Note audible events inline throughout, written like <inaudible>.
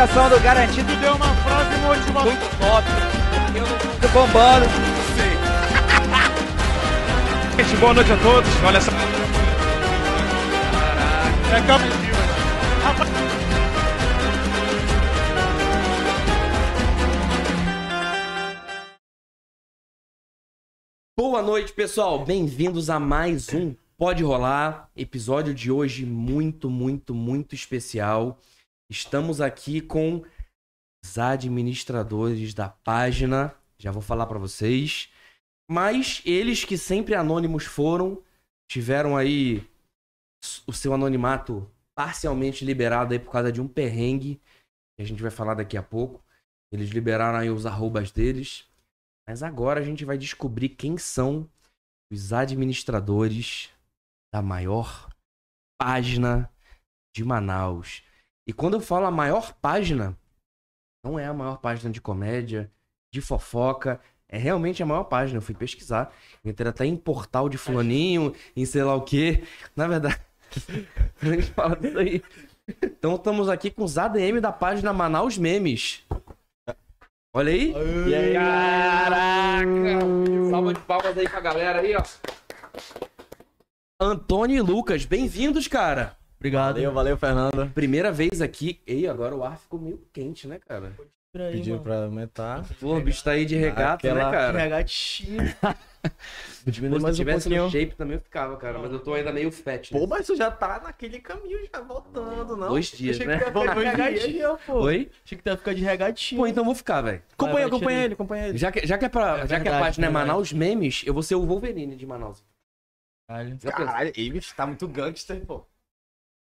visualização do garantido Deu uma frase muito top. Eu não tô bombando. Gente, boa noite a todos. Olha só. É calma. Boa noite, pessoal. Bem-vindos a mais um Pode Rolar. Episódio de hoje muito, muito, muito especial. Estamos aqui com os administradores da página. Já vou falar para vocês. Mas eles que sempre anônimos foram, tiveram aí o seu anonimato parcialmente liberado aí por causa de um perrengue que a gente vai falar daqui a pouco. Eles liberaram aí os arrobas deles. Mas agora a gente vai descobrir quem são os administradores da maior página de Manaus. E quando eu falo a maior página, não é a maior página de comédia, de fofoca, é realmente a maior página. Eu fui pesquisar, entrei até em portal de fulaninho, em sei lá o quê. Na verdade, <laughs> a gente fala disso aí. Então estamos aqui com os ADM da página Manaus Memes. Olha aí. E aí? Caraca! Salva de palmas aí pra galera aí, ó. Antônio e Lucas, bem-vindos, cara. Obrigado. Valeu, valeu, Fernanda. Primeira vez aqui. Ei, agora o ar ficou meio quente, né, cara? Aí, Pediram mano. pra aumentar. Pô, o bicho tá aí de regata, Aquela- né, cara? Regatinho. <laughs> Diminui Se mais um tivesse no pouquinho. shape também eu ficava, cara. Mas eu tô ainda meio fat. né? Pô, mas tu já tá naquele caminho, já voltando, não? Dois dias, Achei né? que tu ia ficar de regatinho, pô. Oi? Achei que tu ia ficar de regatinho. Pô, então eu vou ficar, velho. Acompanha, acompanha ele, acompanha ele. Já que, já, que é pra, É já que a verdade, página é verdade. Manaus Memes, eu vou ser o Wolverine de Manaus. Caralho. Caralho, ei, bicho, tá muito gangster, pô.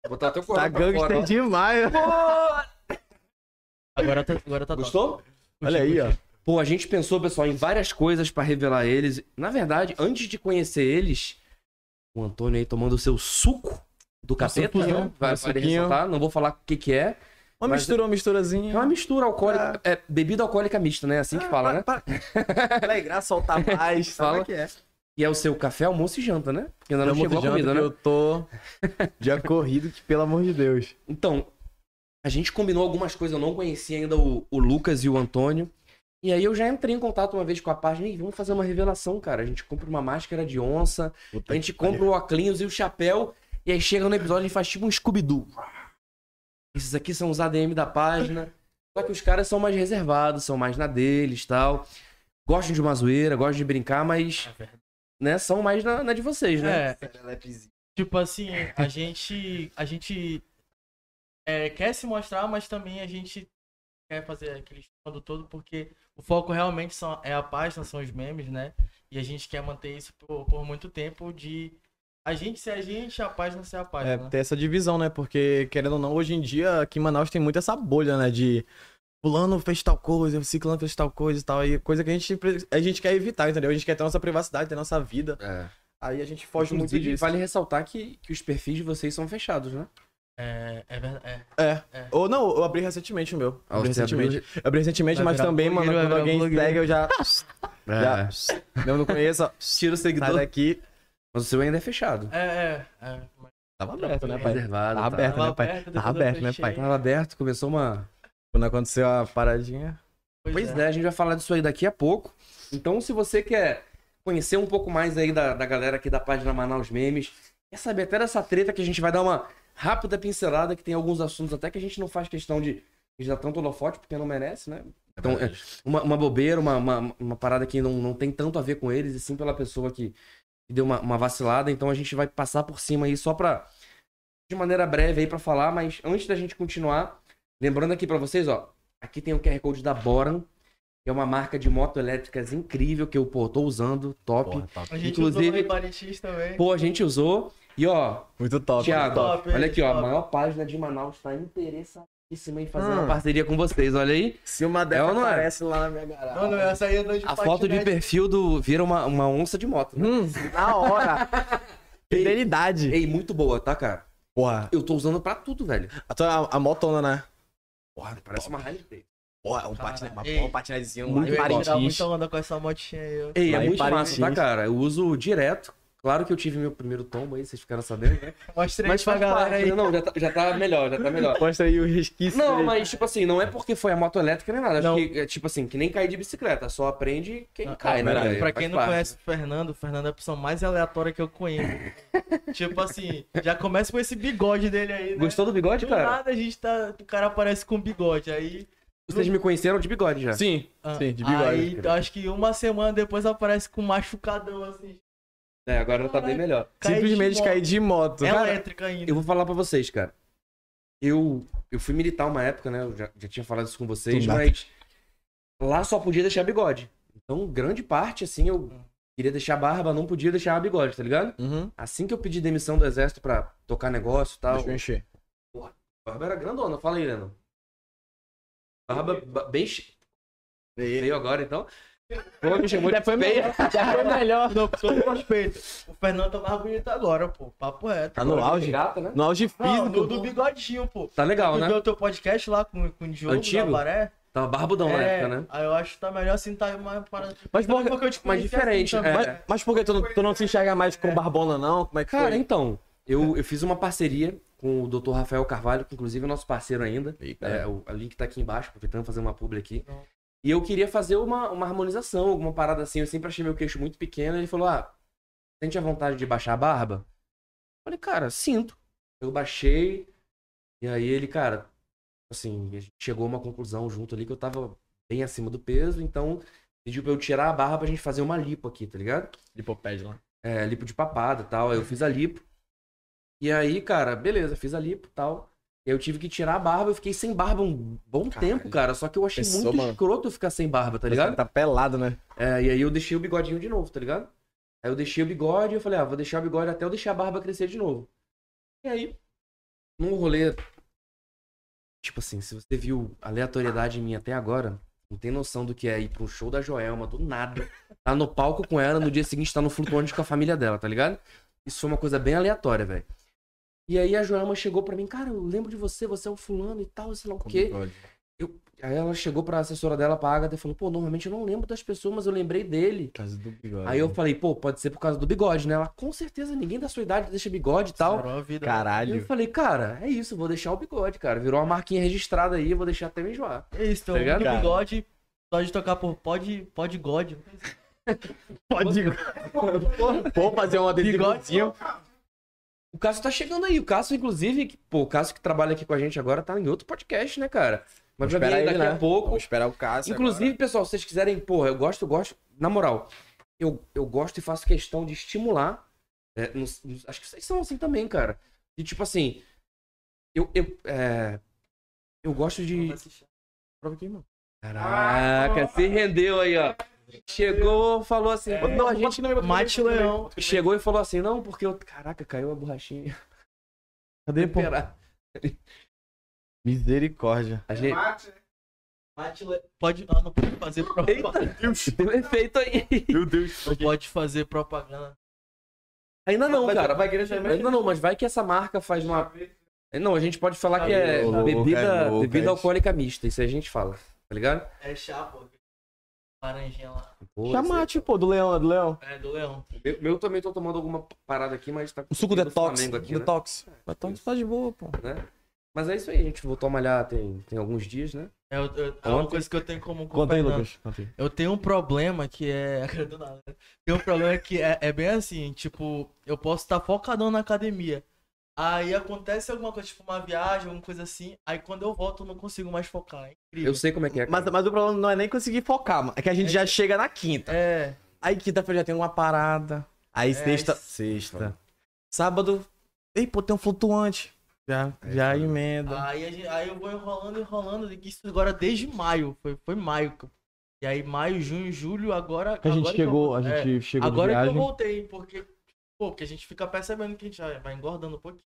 Vou botar teu Tá corpo pra gangster fora, demais. <laughs> Agora tá, agora tá top. Gostou? Olha aí, ó. Pô, a gente pensou, pessoal, em várias coisas pra revelar eles. Na verdade, antes de conhecer eles, o Antônio aí tomando o seu suco do capeta, né? Vai, vai ressaltar, não vou falar o que que é. Uma Mas- mistura, uma É misturazinha. uma mistura alcoólica, é, bebida alcoólica mista, né? Assim que fala, né? Alegrar, <laughs> soltar mais. Fala. Sabe o que é? E é o seu café, almoço e janta, né? Porque ainda não chegou a janta comida, né? Eu tô dia corrido, que pelo amor de Deus. Então, a gente combinou algumas coisas, eu não conhecia ainda o, o Lucas e o Antônio. E aí eu já entrei em contato uma vez com a página e vamos fazer uma revelação, cara. A gente compra uma máscara de onça, Puta a gente compra o óculos e o chapéu, e aí chega no episódio e faz tipo um Scooby-Doo. Esses aqui são os ADM da página. Só que os caras são mais reservados, são mais na deles e tal. Gostam de uma zoeira, gostam de brincar, mas né, são mais na, na de vocês, né? É, tipo assim, a gente. A gente é, quer se mostrar, mas também a gente quer fazer aquele estudo todo, porque o foco realmente são, é a página, são os memes, né? E a gente quer manter isso por, por muito tempo de a gente ser a gente, a página ser a É, página. né? ter essa divisão, né? Porque, querendo ou não, hoje em dia, aqui em Manaus tem muito essa bolha, né? De fulano fez tal coisa, ciclano fez tal coisa e tal. E coisa que a gente, a gente quer evitar, entendeu? A gente quer ter nossa privacidade, ter nossa vida. É. Aí a gente foge muito Inclusive, disso. vale ressaltar que, que os perfis de vocês são fechados, né? É, é verdade. É. É. É. Ou não, eu abri recentemente o meu. Ah, abri recentemente. abriu- Eu abri recentemente, Vai mas também, mano, quando alguém blogueiro. segue, eu já. É. já eu não conheço, Tira o sai seguidor. daqui. Mas o seu ainda é fechado. É, é, é. Tava aberto, né, pai? Reservado. Tava tá. aberto, né, pai? aberto, Tava aberto, né, pai? Tava aberto, começou uma. Quando aconteceu a paradinha. Pois é. a gente vai falar disso aí daqui a pouco. Então, se você quer conhecer um pouco mais aí da, da galera aqui da página Manaus Memes, quer saber até dessa treta que a gente vai dar uma rápida pincelada, que tem alguns assuntos até que a gente não faz questão de de dar tanto holofote, porque não merece, né? Então, é uma, uma bobeira, uma, uma, uma parada que não, não tem tanto a ver com eles, e sim pela pessoa que, que deu uma, uma vacilada. Então a gente vai passar por cima aí só pra. De maneira breve aí pra falar, mas antes da gente continuar, lembrando aqui pra vocês, ó. Aqui tem o QR Code da Boran, que é uma marca de moto elétricas incrível que eu, pô, tô usando, top. Porra, top. A gente Inclusive- usou também. Pô, a gente usou. E ó, Muito top. Thiago, top, olha aqui, ó. A Top. maior página de Manaus tá interessadíssima em fazer Hum. uma parceria com vocês, olha aí. Se uma É dessas ou não é? aparece lá na minha garagem. Mano, essa aí andou de A foto de perfil do vira uma, uma onça de moto. né? Hum, na hora. <laughs> Fidelidade. Ei, muito boa, tá, cara? Porra, Eu tô usando pra tudo, velho. a, tua- a, a motona, né? Porra, parece uma Harley. Porra, um Cara, patina, uma, ei. um Muito Parintins. muita onda com essa motinha aí. Ei, é muito massa, Parintins. tá, cara? Eu uso direto. Claro que eu tive meu primeiro tombo aí, vocês ficaram sabendo, né? <laughs> Mostra aí Mas pra faz galera parte, aí. né? Não, já tá, já tá melhor, já tá melhor. <laughs> Mostra aí o resquício. Não, dele. mas tipo assim, não é porque foi a moto elétrica nem nada. Acho Não. que é tipo assim, que nem cair de bicicleta, só aprende quem cai, né? verdade. velho? Pra Faz quem não parte. conhece o Fernando, o Fernando é a pessoa mais aleatória que eu conheço. <laughs> tipo assim, já começa com esse bigode dele aí, né? Gostou do bigode, Do cara? nada a gente tá. O cara aparece com bigode. Aí. Vocês me conheceram de bigode já. Sim, ah, sim, de bigode. Aí acho que uma semana depois aparece com um machucadão assim. É, agora tá bem melhor. Simplesmente cair de moto. Cara, Elétrica ainda. Eu vou falar pra vocês, cara. Eu, eu fui militar uma época, né? Eu já, já tinha falado isso com vocês, Do nada. mas lá só podia deixar bigode. Então, grande parte, assim, eu queria deixar barba, não podia deixar bigode, tá ligado? Uhum. Assim que eu pedi demissão do exército pra tocar negócio e tal, Deixa eu encher. a barba era grandona. Fala aí, Leno. Barba ba- bem feio agora, então. Pô, me chamou de foi feia. Já foi melhor. Não, todo respeito. O Fernando tá mais bonito agora, pô. Papo reto. Tá no auge. Gata, né? No auge Não, físico. do, do bigodinho, pô. Tá legal, Tu né? viu o teu podcast lá com, com o Diogo Antigo? da Baré? Tava barbudão na É, época, né? Aí eu acho que tá melhor assim, tá mais parado. Mas por, porque eu te mas conheci diferente, assim é. mas, mas por que tu, não- tu não se enxerga mais com barbona, não? Como é que Cara, foi? então, eu, eu fiz uma parceria com o Dr. Rafael Carvalho, que inclusive é nosso parceiro ainda. Eita. É, o, o link tá aqui embaixo, aproveitando fazer uma publi aqui. Não. E eu queria fazer uma, uma harmonização, alguma parada assim. Eu sempre achei meu queixo muito pequeno. Ele falou: Ah, sente a vontade de baixar a barba? Eu falei, cara, sinto. Eu baixei. E aí ele, cara, assim, chegou a uma conclusão junto ali que eu tava bem acima do peso. Então pediu pra eu tirar a barba pra gente fazer uma lipo aqui, tá ligado? Lipopédia lá. é, lipo de papada e tal. Aí eu fiz a lipo. E aí, cara, beleza, fiz a lipo e tal. Aí eu tive que tirar a barba, eu fiquei sem barba um bom Caralho. tempo, cara. Só que eu achei Pensou, muito mano? escroto ficar sem barba, tá ligado? ligado? Tá pelado, né? É, e aí eu deixei o bigodinho de novo, tá ligado? Aí eu deixei o bigode e eu falei, ah, vou deixar o bigode até eu deixar a barba crescer de novo. E aí, num rolê. Tipo assim, se você viu aleatoriedade minha até agora, não tem noção do que é ir pra um show da Joelma, do nada. Tá no palco com ela, no dia seguinte tá no flutuante com a família dela, tá ligado? Isso foi uma coisa bem aleatória, velho. E aí a Joelma chegou pra mim, cara, eu lembro de você, você é o fulano e tal, sei lá o Com quê. bigode. Aí ela chegou pra assessora dela, pra Agatha, e falou, pô, normalmente eu não lembro das pessoas, mas eu lembrei dele. Por causa do bigode. Aí eu falei, pô, pode ser por causa do bigode, né? Ela, com certeza, ninguém da sua idade deixa bigode e tal. Sarou a vida. E eu Caralho. falei, cara, é isso, vou deixar o bigode, cara. Virou uma marquinha registrada aí, vou deixar até me enjoar. É isso, então, Tá ligado? o Cara. bigode pode tocar por pode, pode God. <laughs> Pode. Vou fazer um adesivozinho. O Cássio tá chegando aí. O Cássio, inclusive, que- pô, o Cássio que trabalha aqui com a gente agora tá em outro podcast, né, cara? Mas vai vir aí daqui a pouco. Vamos esperar o Cássio. Inclusive, pessoal, se vocês quiserem, porra, eu gosto, eu gosto, na moral, eu, eu gosto e faço questão de estimular. é, nos- nos- acho que vocês são assim também, cara. E tipo assim, eu, eu, é, eu gosto de. Prova aqui, mano. Caraca, se rendeu aí, ó. Chegou, falou assim. não, a gente Mate Leão. chegou e falou assim, não, porque eu. Caraca, caiu a borrachinha. Cadê, pô? Misericórdia. A gente... Mate Le... Pode. Não, não pode fazer propaganda. Tem um efeito aí. Meu Deus. Não pode fazer propaganda. Ainda não, Mas cara. vai querer saber? Ainda não, mas vai que essa marca faz uma. Não, a gente pode falar que é Ô, louco, bebida, é bebida é. alcoólica mista. Isso aí a gente fala, tá ligado? É chá, pô. Laranjinha lá. Chamate, pô, do leão, é do leão. É, do Leão. Meu, meu também tô tomando alguma parada aqui, mas tá com O suco detox. Flamengo aqui, né? detox. Detox tá de boa, pô. né? Mas é isso aí, a gente voltou a malhar tem, tem alguns dias, né? É, eu- eu- é uma coisa que eu tenho como com o Conta aí. Lucas. Conta aí. Eu tenho um problema que é. <laughs> Do nada? Tem um problema que é, é bem assim, tipo, eu posso estar focadão na academia. Aí acontece alguma coisa, tipo uma viagem, alguma coisa assim. Aí quando eu volto eu não consigo mais focar. É incrível. Eu sei como é que é. Mas, mas o problema não é nem conseguir focar, mano. É que a gente já chega na quinta. É. Aí quinta-feira já tem uma parada. Aí É, sexta. Sexta. Sábado. Ei, pô, tem um flutuante. Já, já emenda. Aí, a gente- aí eu vou enrolando, enrolando. Isso agora desde maio. Foi, foi maio. que eu- E aí, maio, junho, julho, agora. Que a gente agora que eu chegou, vou- a é, gente chegou Agora de que eu voltei, porque. Pô, porque a gente fica percebendo que a gente vai engordando um pouquinho.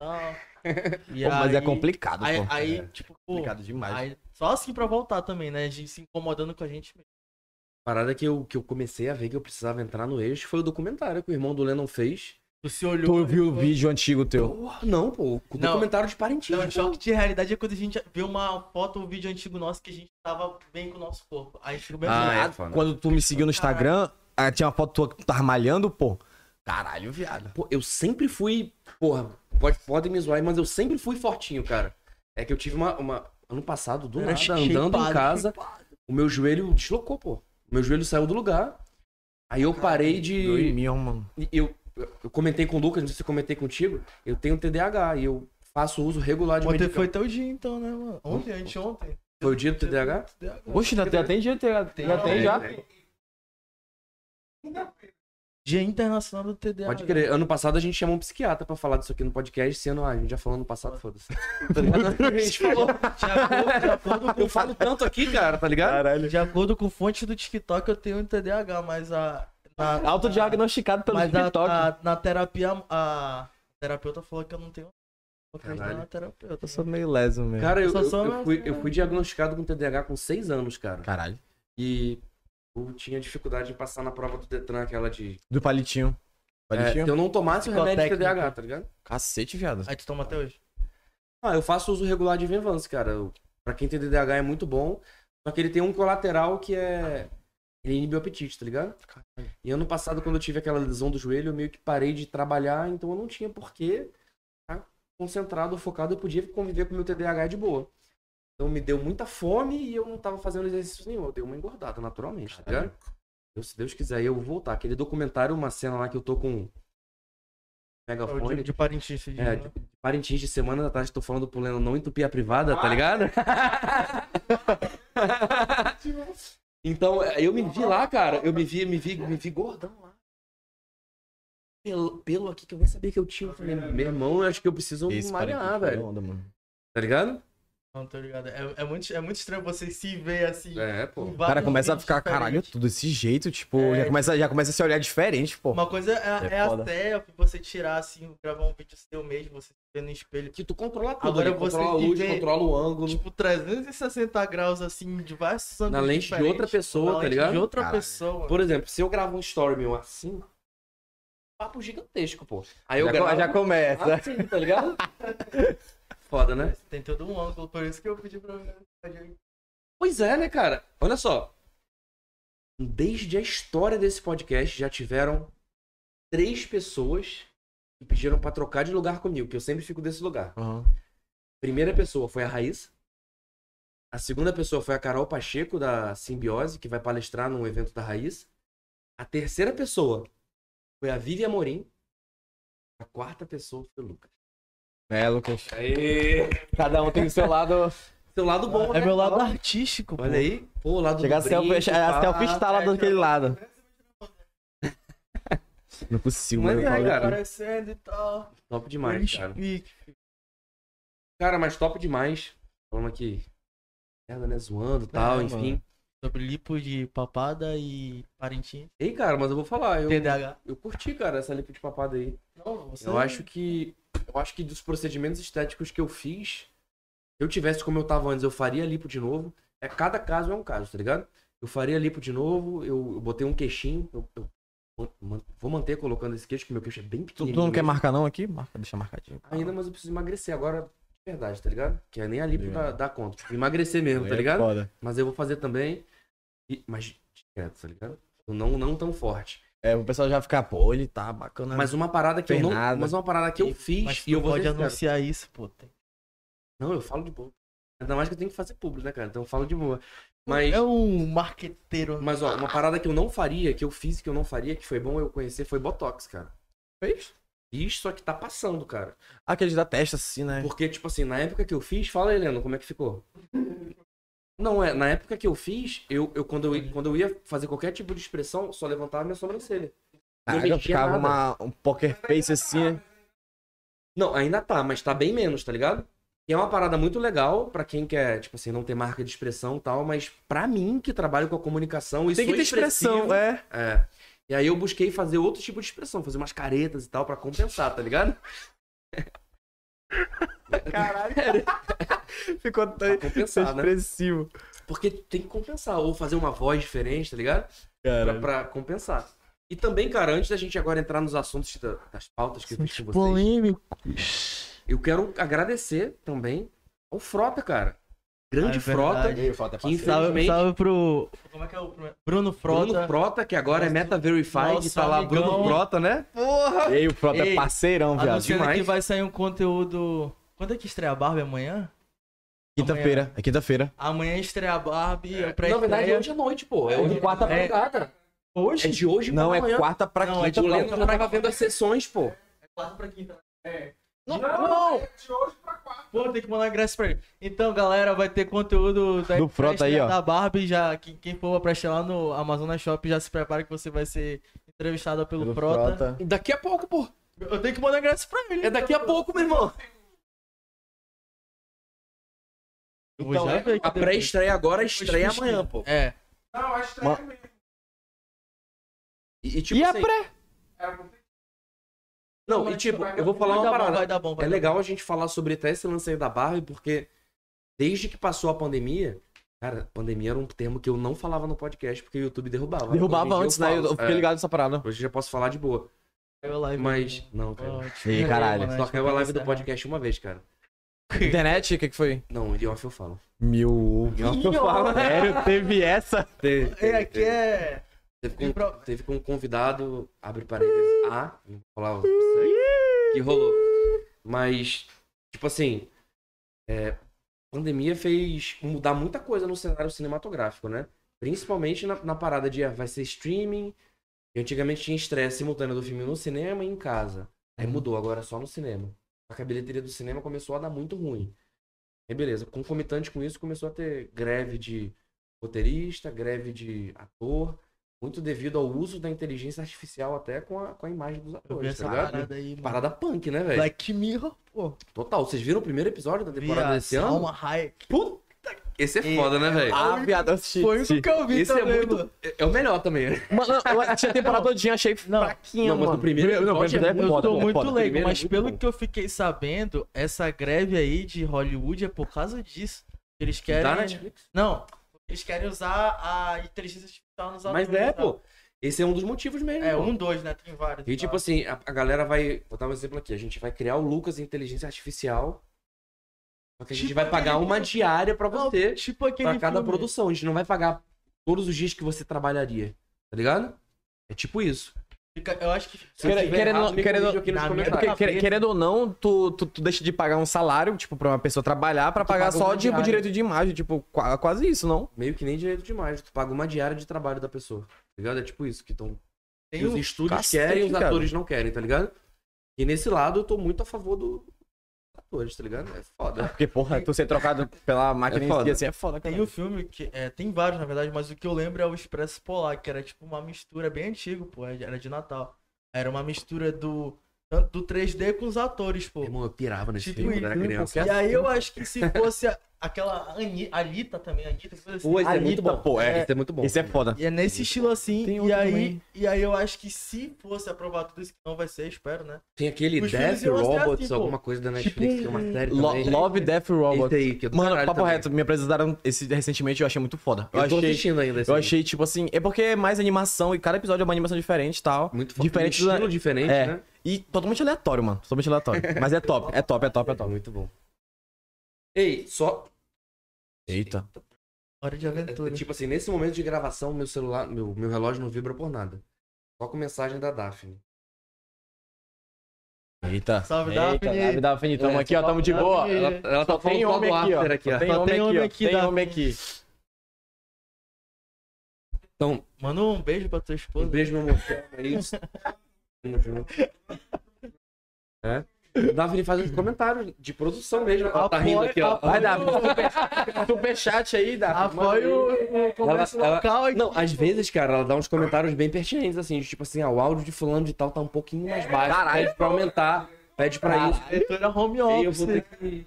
Tal. <laughs> E Pô, mas é complicado, Aí, pô. aí É tipo, pô. complicado demais. Aí, só assim pra voltar também, né? A gente se incomodando com a gente mesmo. Parada que eu, que eu comecei a ver que eu precisava entrar no eixo foi o documentário que o irmão do Lennon fez. Tu se olhou. Tu viu o foi- vídeo antigo teu? Porra, não, pô. O Não. documentário de Parintins. Não, choque de realidade é quando a gente vê uma foto ou um vídeo antigo nosso que a gente tava bem com o nosso corpo. Aí a gente fica bem Ah, assim, é, Ah, foda. Quando tu me seguiu no Instagram, ah, tinha uma foto tua que tu tava malhando, pô. Caralho, viado. Pô, eu sempre fui. Porra, pode, podem me zoar, aí, mas eu sempre fui fortinho, cara. É que eu tive uma. uma- ano passado, do Era nada, andando em casa, o meu joelho deslocou, pô. O meu joelho saiu do lugar. Aí eu parei de. Dormiu, mano. Eu, eu comentei com o Lucas, não sei se eu comentei contigo. Eu tenho TDAH e eu faço uso regular de Ontem medicamento. foi teu dia então, né, mano? Ontem, anteontem. Foi o dia do TDAH? Oxe, já tem, já tem dia, já tem, já tem já. Dia Internacional do TDAH. Pode crer. Ano passado a gente chamou um psiquiatra pra falar disso aqui no podcast. Esse ano, ah, a gente já falou no passado, foda-se. <laughs> Tá ligado? <laughs> A gente falou. De acordo, de acordo com Eu falo tanto aqui, cara, tá ligado? Caralho. De acordo com fonte do TikTok, eu tenho um TDAH, mas a. Na, Autodiagnosticado pelo mas a, TikTok. a- na terapia, a terapeuta falou que eu não tenho. Vou acreditar Caralho. na terapeuta. Eu sou meio leso mesmo. Cara, eu, Eu só eu- eu fui, eu fui diagnosticado com TDAH com 6 anos, cara. Caralho. E eu tinha dificuldade em passar na prova do Detran, aquela de. Do palitinho. É, Palitinho? se eu não tomasse o remédio de. TDAH, tá ligado? Cacete, viado. Aí tu toma até hoje. Ah, eu faço uso regular de Venvance, cara. Eu- Pra quem tem TDAH é muito bom. Só que ele tem um colateral que é. Ele inibe o apetite, tá ligado? E ano passado, quando eu tive aquela lesão do joelho, eu meio que parei de trabalhar, então eu não tinha porquê estar concentrado, focado, eu podia conviver com o meu TDAH de boa. Então me deu muita fome e eu não tava fazendo exercício nenhum. Eu dei uma engordada naturalmente, tá ligado? Eu, se Deus quiser, eu vou voltar. Aquele documentário, uma cena lá que eu tô com É megafone. de, de Parintins, esse dia, É, né? de Parintins de semana da tarde, tô falando pro Leno não entupir a privada, tá ligado? <laughs> então, eu me vi lá, cara. Eu me vi, me vi, me vi gordão lá. Pelo, pelo aqui que eu nem sabia que eu tinha. Eu falei, meu irmão, eu acho que eu preciso Esse malhar, velho. onda, mano. Tá ligado? Não, tô ligado. É, é, muito, é muito estranho você se ver assim. É, pô. O cara vários começa a ficar, caralho, diferentes. tudo desse jeito, tipo, É, já, começa, já começa a se olhar diferente, pô. Uma coisa é, É é a selfie, você tirar assim, gravar um vídeo seu mesmo, você se ver no espelho. Que tu controla tudo. Agora ali, você controla a luz, vê- controla o ângulo. Tipo, 360 graus assim, diversos ângulos Na lente de outra pessoa, tá ligado? De outra Caralho. pessoa. Por exemplo, se eu gravo um story meu assim, papo gigantesco, pô. Aí eu já, gravo já começa. assim, tá ligado? <laughs> Foda, né? Tem todo um ângulo, por isso que eu pedi pra. Pois é, né, cara? Olha só. Desde a história desse podcast já tiveram três pessoas que pediram pra trocar de lugar comigo, que eu sempre fico desse lugar. Aham. Primeira pessoa foi a Raíssa. A segunda pessoa foi a Carol Pacheco, da Simbiose, que vai palestrar no evento da Raíssa. A terceira pessoa foi a Vivi Amorim. A quarta pessoa foi o Lucas. É, Lucas. Aê! Cada um tem o seu lado. Seu lado bom, É né? meu lado Ó, artístico, pô. Olha aí. Pô, o lado Chegar a do selfie, brinco, a pá. selfie está lá daquele lado. Não é possível, Mas mano. é, cara. Aparecendo e tal. Top demais, cara. Cara, mas top demais. Falando aqui. Merda, né? Zoando e tal, É, enfim. Sobre lipo de papada e Parintins. Ei, cara, mas eu vou falar. Eu, TDAH. eu curti, cara, essa lipo de papada aí. Não, você... Eu acho que. Eu acho que dos procedimentos estéticos que eu fiz, se eu tivesse como eu tava antes, eu faria lipo de novo. É, cada caso é um caso, tá ligado? Eu faria lipo de novo, eu, eu botei um queixinho. Eu, eu vou manter colocando esse queixo, que meu queixo é bem Tu, pequenininho. tu não quer marcar não aqui? Marca, deixa marcadinho. Ainda, mas eu preciso emagrecer agora de verdade, tá ligado? Que é nem a lipo dá, dá conta. Preciso emagrecer mesmo, tá É ligado? Foda. Mas eu vou fazer também. E, mas discreto, tá ligado? Não, não tão forte. É, o pessoal já fica, pô, ele tá bacana. Mas uma parada que eu não. nada. Mas uma parada que eu fiz Mas e eu vou pode anunciar isso, pô. Tem- Não, eu falo de boa. Ainda mais que eu tenho que fazer público, né, cara? Então eu falo de boa. Mas, É um marqueteiro. mas ó, uma parada que eu não faria, que eu fiz e que eu não faria, que foi bom eu conhecer, foi Botox, cara. fez? Fiz, só que tá passando, cara. Aqueles da testa, assim, né? Porque, tipo assim, na época que eu fiz, fala, Helena, como é que ficou? Não, é, na época que eu fiz, eu, eu, quando, eu quando eu ia fazer qualquer tipo de expressão, só levantava minha sobrancelha. Não Caraca, mexia ficava nada. uma, um poker face assim, né? Não, ainda tá, mas tá bem menos, tá ligado? E é uma parada muito legal pra quem quer, tipo assim, não ter marca de expressão e tal, mas pra mim, que trabalho com a comunicação e Tem que ter expressão, expressivo, é. É. E aí eu busquei fazer outro tipo de expressão, fazer umas caretas e tal pra compensar, tá ligado? <laughs> Caralho. <laughs> Ficou tão né? expressivo. Porque tem que compensar, ou fazer uma voz diferente, tá ligado? Pra, pra compensar. E também, cara, antes da gente agora entrar nos assuntos da- das pautas que eu fiz com vocês, polêmicos. eu quero agradecer também ao Frota, cara. Grande Ah, é Frota, falta que parceiro. Salve, pro. Como é que é o. Bruno Frota. Bruno Frota, que agora é Meta Verified, tá lá amigão. Bruno Frota, né? Porra! Ei, o Frota é Ei, parceirão, viado. Demais. que vai sair um conteúdo. Quando é que estreia a Barbie amanhã? Quinta-feira, é quinta-feira. Amanhã estreia a Barbie, é Na verdade, é hoje à noite, pô. É hoje quarta pra É. cá, Hoje? É de hoje Não, é amanhã. quarta pra Não, é quinta. O de- Leandro já tava vendo as sessões, pô. É quarta pra quinta. Não, não! Pô, tem que mandar ingresso pra ele. Então, galera, vai ter conteúdo da Do Frota aí, ó. da Barbie. Já, quem, quem for pra lá no Amazonas Shop já se prepara que você vai ser entrevistado pelo, Pelo Frota. Frota. Daqui a pouco, pô. Eu tenho que mandar ingresso pra ele. É daqui a pouco, meu irmão. Eu vou Então, já é, a pré-estreia agora, a estreia amanhã, pô. É. Não, a estreia Ma- mesmo. E, e, tipo E a assim, pré? Não, e tipo, eu vou falar uma bom, parada. vai dar bom, vai é dar legal a gente falar sobre até esse lance aí da Barbie, porque desde que passou a pandemia, cara, pandemia era um termo que eu não falava no podcast, porque o YouTube derrubava. Derrubava em dia antes, né? Eu fiquei É, ligado nessa parada. Hoje eu já posso falar de boa. Caiu a live. Mas, não, cara. Ih, caralho. né? Só caiu a live do podcast uma vez, cara. Internet, o que que foi? Não, de off eu falo. Mil. eu falo. Sério, teve essa? Teve, É, aqui é. Teve com, pro- teve com um convidado, abre parênteses, A, não vou falar o que rolou. Mas, tipo assim, é, pandemia fez mudar muita coisa no cenário cinematográfico, né? Principalmente na, na parada de ah, vai ser streaming. Antigamente tinha estresse simultâneo do filme no cinema e em casa. Aí mudou, agora é só no cinema. A bilheteria do cinema começou a dar muito ruim. Aí beleza, concomitante com isso começou a ter greve de roteirista, greve de ator, muito devido ao uso da inteligência artificial até com a, com a imagem dos Eu vi atores, essa tá ligado? parada aí, mano. Parada punk, né, velho? Black Mirror, pô. Total. Vocês viram o primeiro episódio da temporada Via desse ano? Salma Hayek. Puta! Esse é E- foda, né, velho? Ah, viado, assisti. Foi o que eu vi Esse é também, muito. mano. É é o melhor também. né? Mano, eu assisti a temporada todinha, achei Não, fraquinha, não, mas mano. o primeiro não, episódio primeiro é Eu tô é muito foda. leigo, Primeiro é mas muito pelo bom. que eu fiquei sabendo, essa greve aí de Hollywood é por causa disso. Eles querem. Da Netflix. Não, eles querem usar a inteligência artificial nos Mas atores, é, né? pô. Esse é um dos motivos mesmo. É, um, dois, né? Tem vários. E tipo assim, a, a galera vai. Vou dar um exemplo aqui. A gente vai criar o Lucas em inteligência artificial. Só que a gente Tipo vai pagar aquele- uma diária pra Não, você. tipo aquele Pra cada filme. produção. A gente não vai pagar todos os dias que você trabalharia. Tá ligado? É tipo isso. Eu acho que. Querendo- ou não, tu, tu, tu deixa de pagar um salário, tipo, pra uma pessoa trabalhar, pra Tu pagar paga só, tipo, diária. direito de imagem, tipo, qua- quase isso, não? Meio que nem direito de imagem. Tu paga uma diária de trabalho da pessoa. Tá ligado? É tipo isso. Que, tão, que Tem os estúdios Cacete, querem, os cara. atores não querem, tá ligado? E nesse lado eu tô muito a favor do atores, tá ligado? É foda. Porque, porra, tu ser trocado pela máquina É em foda. si, assim, é foda, cara. Tem o filme que. É, tem vários, na verdade, mas o que eu lembro é o Expresso Polar, que era tipo uma mistura bem antigo, pô. Era de Natal. Era uma mistura do. Tanto Do 3D com os atores, pô. Irmão, eu pirava nesse Tipo filme quando era isso, criança. E aí eu acho que se fosse aquela Ani, Alita também, Anitta, coisa assim. Pô, esse é Anitta, muito bom. pô, é. Esse é muito bom. Esse é foda. E é nesse estilo assim, Tem e aí, também. e aí eu acho que se fosse aprovado tudo isso, que não vai ser, espero, né? Tem aquele Os Death Robots, assim, alguma coisa da Netflix, que é uma série Lo- também. Love, Death, Robot. Esse aí, é Mano, papo também. reto, me apresentaram esse recentemente eu achei muito foda. Eu, Eu tô achei, assistindo ainda esse eu aí. achei, tipo assim, é porque é mais animação e cada episódio é uma animação diferente e tal. Muito foda. diferente um do- estilo diferente, é. né? E totalmente aleatório, mano. Totalmente aleatório. <laughs> Mas é top, é top, é top, é top. Muito bom. Ei, só. Eita. Hora de aventura. Tipo assim, nesse momento de gravação, meu celular, meu, meu relógio não vibra por nada. Só com mensagem da Daphne. Eita. Salve, Eita, Daphne. Salve, Daphne. Tamo É, aqui, ó. Tamo de Daphne. boa. Ela, ela tá falando homem do after aqui, ó. Tem Só homem tem aqui, homem ó. Tem Daphne. homem aqui. Então, Manda um beijo pra tua um esposa. beijo, meu amor. É isso. <laughs> É. Daphne faz uns comentários de produção mesmo. Ela tá rindo aqui, ó. Vai, Daphne. Super, super chat aí, Daphne. Apoio o comércio Ela- ela- local aqui. Não, às vezes, cara, ela dá uns comentários bem pertinentes, assim, tipo assim, ah, o áudio de fulano de tal tá um pouquinho mais baixo. Caralho. Pede pra aumentar, pede pra isso. Diretora home E eu office. vou ter que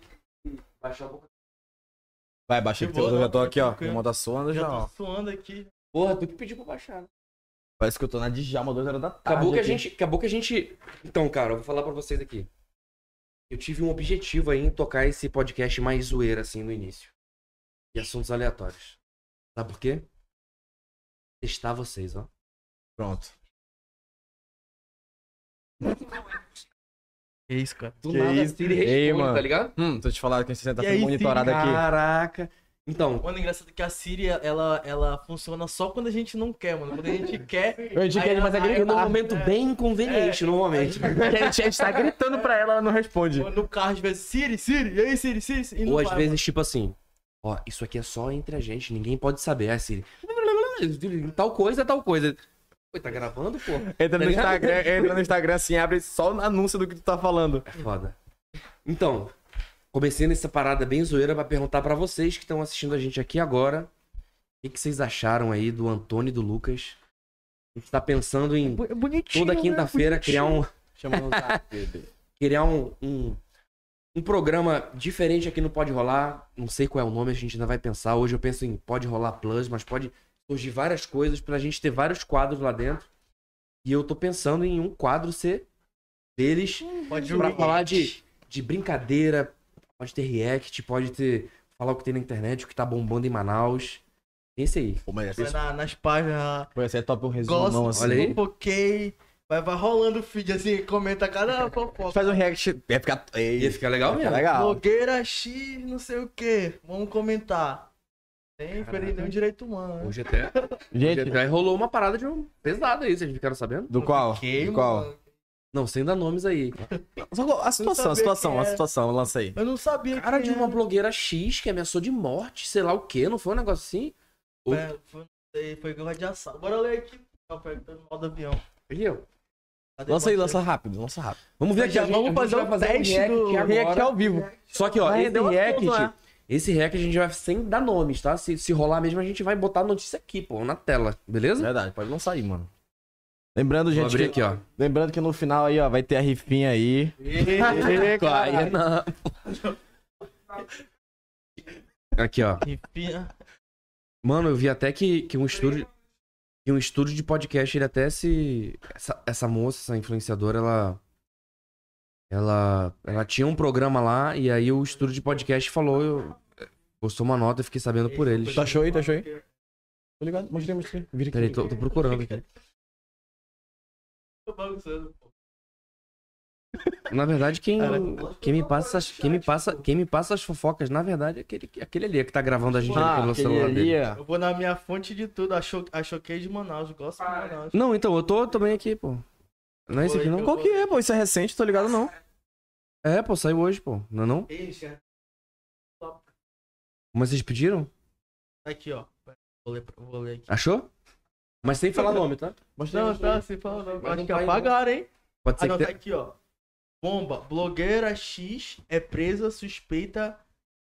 baixar um pouco. Vai, baixa aqui. boa, Eu já tô aqui, ó. Irmão da Suanda Já já, tô ó. suando aqui. Porra, tu que pediu pra baixar. né? Parece que eu tô na Djalma, 2 horas da tarde. Acabou que a gente. Acabou que a gente. Então, cara, eu vou falar pra vocês aqui. Eu tive um objetivo aí em tocar esse podcast mais zoeira, assim, no início. E assuntos aleatórios. Sabe por quê? Testar vocês, ó. Pronto. Que isso, cara. Do Que nada, isso? Siri Ei, responde, mano. tá ligado? Hum, tô te falando que você tá E sendo monitorado aqui. Caraca. Então, Mano, engraçado que a Siri, ela, ela funciona só quando a gente não quer, mano. Quando a gente <laughs> quer. A gente aí quer, mas é gritar. é num momento <laughs> bem inconveniente, normalmente. Que a gente, a gente tá gritando pra ela, ela não responde. No carro, às vezes, Siri, Siri, e aí, Siri, Siri, Siri. E Ou às vai, vezes, tipo assim, ó, isso aqui é só entre a gente, ninguém pode saber, é Siri. <laughs> Tal coisa é tal coisa. Pô, tá gravando, pô? Entra no Tá ligado? Instagram, entra no Instagram assim, abre só o anúncio do que tu tá falando. É foda. Então, comecei nessa parada bem zoeira pra perguntar pra vocês que estão assistindo a gente aqui agora. O que, que vocês acharam aí do Antônio e do Lucas? A gente tá pensando em Bonitinho. toda quinta-feira criar um, <laughs> criar um, um, um programa diferente aqui no Pode Rolar. Não sei qual é o nome, a gente ainda vai pensar. Hoje eu penso em Pode Rolar Plus, mas pode surgir várias coisas pra gente ter vários quadros lá dentro. E eu tô pensando em um quadro ser deles Pode pra falar de, de brincadeira. Pode ter react, pode ter. Falar o que tem na internet, o que tá bombando em Manaus. Esse aí. Pô, mas Vai essa, na- nas páginas. pô, essa é top um resumão Gosto, assim. Olha aí. fofoquei. Vai, vai rolando o feed assim, comenta cada <laughs> fofoca. Faz um react. Ia ficar. Ei, Ia ficar legal ia mesmo. ficar legal. Blogueira X, não sei o que. Vamos comentar. Tem ferir nenhum direito humano. né? Hoje até, hoje Gente, até rolou uma parada de um pesado aí, vocês ficaram sabendo? do qual? Do qual? mano. Não, sem dar nomes aí. Só A situação, a situação, a era. situação, lança aí. Eu não sabia Cara de uma era. blogueira X que ameaçou de morte, sei lá o que, não foi um negócio assim? É, foi, foi de assalto. Bora ler aqui. Não, pega pelo modo avião. Aqui, ó. Cadê Lança aí, lança rápido, lança rápido. Vamos ver aqui, Já a gente, vamos a gente fazer teste um react do- agora. React ao vivo. Só que, ó, esse um react, né? esse react a gente vai sem dar nomes, tá? Se, se rolar mesmo, a gente vai botar a notícia aqui, pô, na tela, beleza? Verdade, pode lançar aí, mano. Lembrando, gente, abrir que, aqui, ó. lembrando que no final aí, ó, vai ter a rifinha aí. Aí, não. Aqui, ó. Enfia. Mano, eu vi até que, que um estúdio. Que um estúdio de podcast, ele até se. Essa, essa moça, essa influenciadora, ela. Ela. Ela tinha um programa lá e aí o estúdio de podcast falou. Eu, postou uma nota e fiquei sabendo por eles. Tá show aí, tá show aí? Tô ligado, mostrei, mostrei. Vira aqui. Peraí, tô, tô procurando aqui. Tô bagunçando, pô. Na verdade, quem, Cara, quem, me passa, as- quem, me passa, quem me passa as fofocas, na verdade, é aquele, aquele ali que tá gravando a gente Ah, pelo celular ali, dele. ó. Eu vou na minha fonte de tudo. A, cho a Choquei de Manaus. Gosto de Manaus. Não, então, eu tô também aqui, pô. Não é esse aqui, não? Qual que é, pô? Isso é recente, tô ligado não. É, pô, saiu hoje, pô. Não é não? Eixa. Mas vocês pediram? Aqui, ó. Vou ler, vou ler aqui. Achou? Mas sem falar nome, tá? Mostrei, Não, mostrei. tá, se fala não. Mas Acho não que vai, apagaram, hein? Pode Ah, ser não, que tá aqui, ó. Bomba. Blogueira X é presa suspeita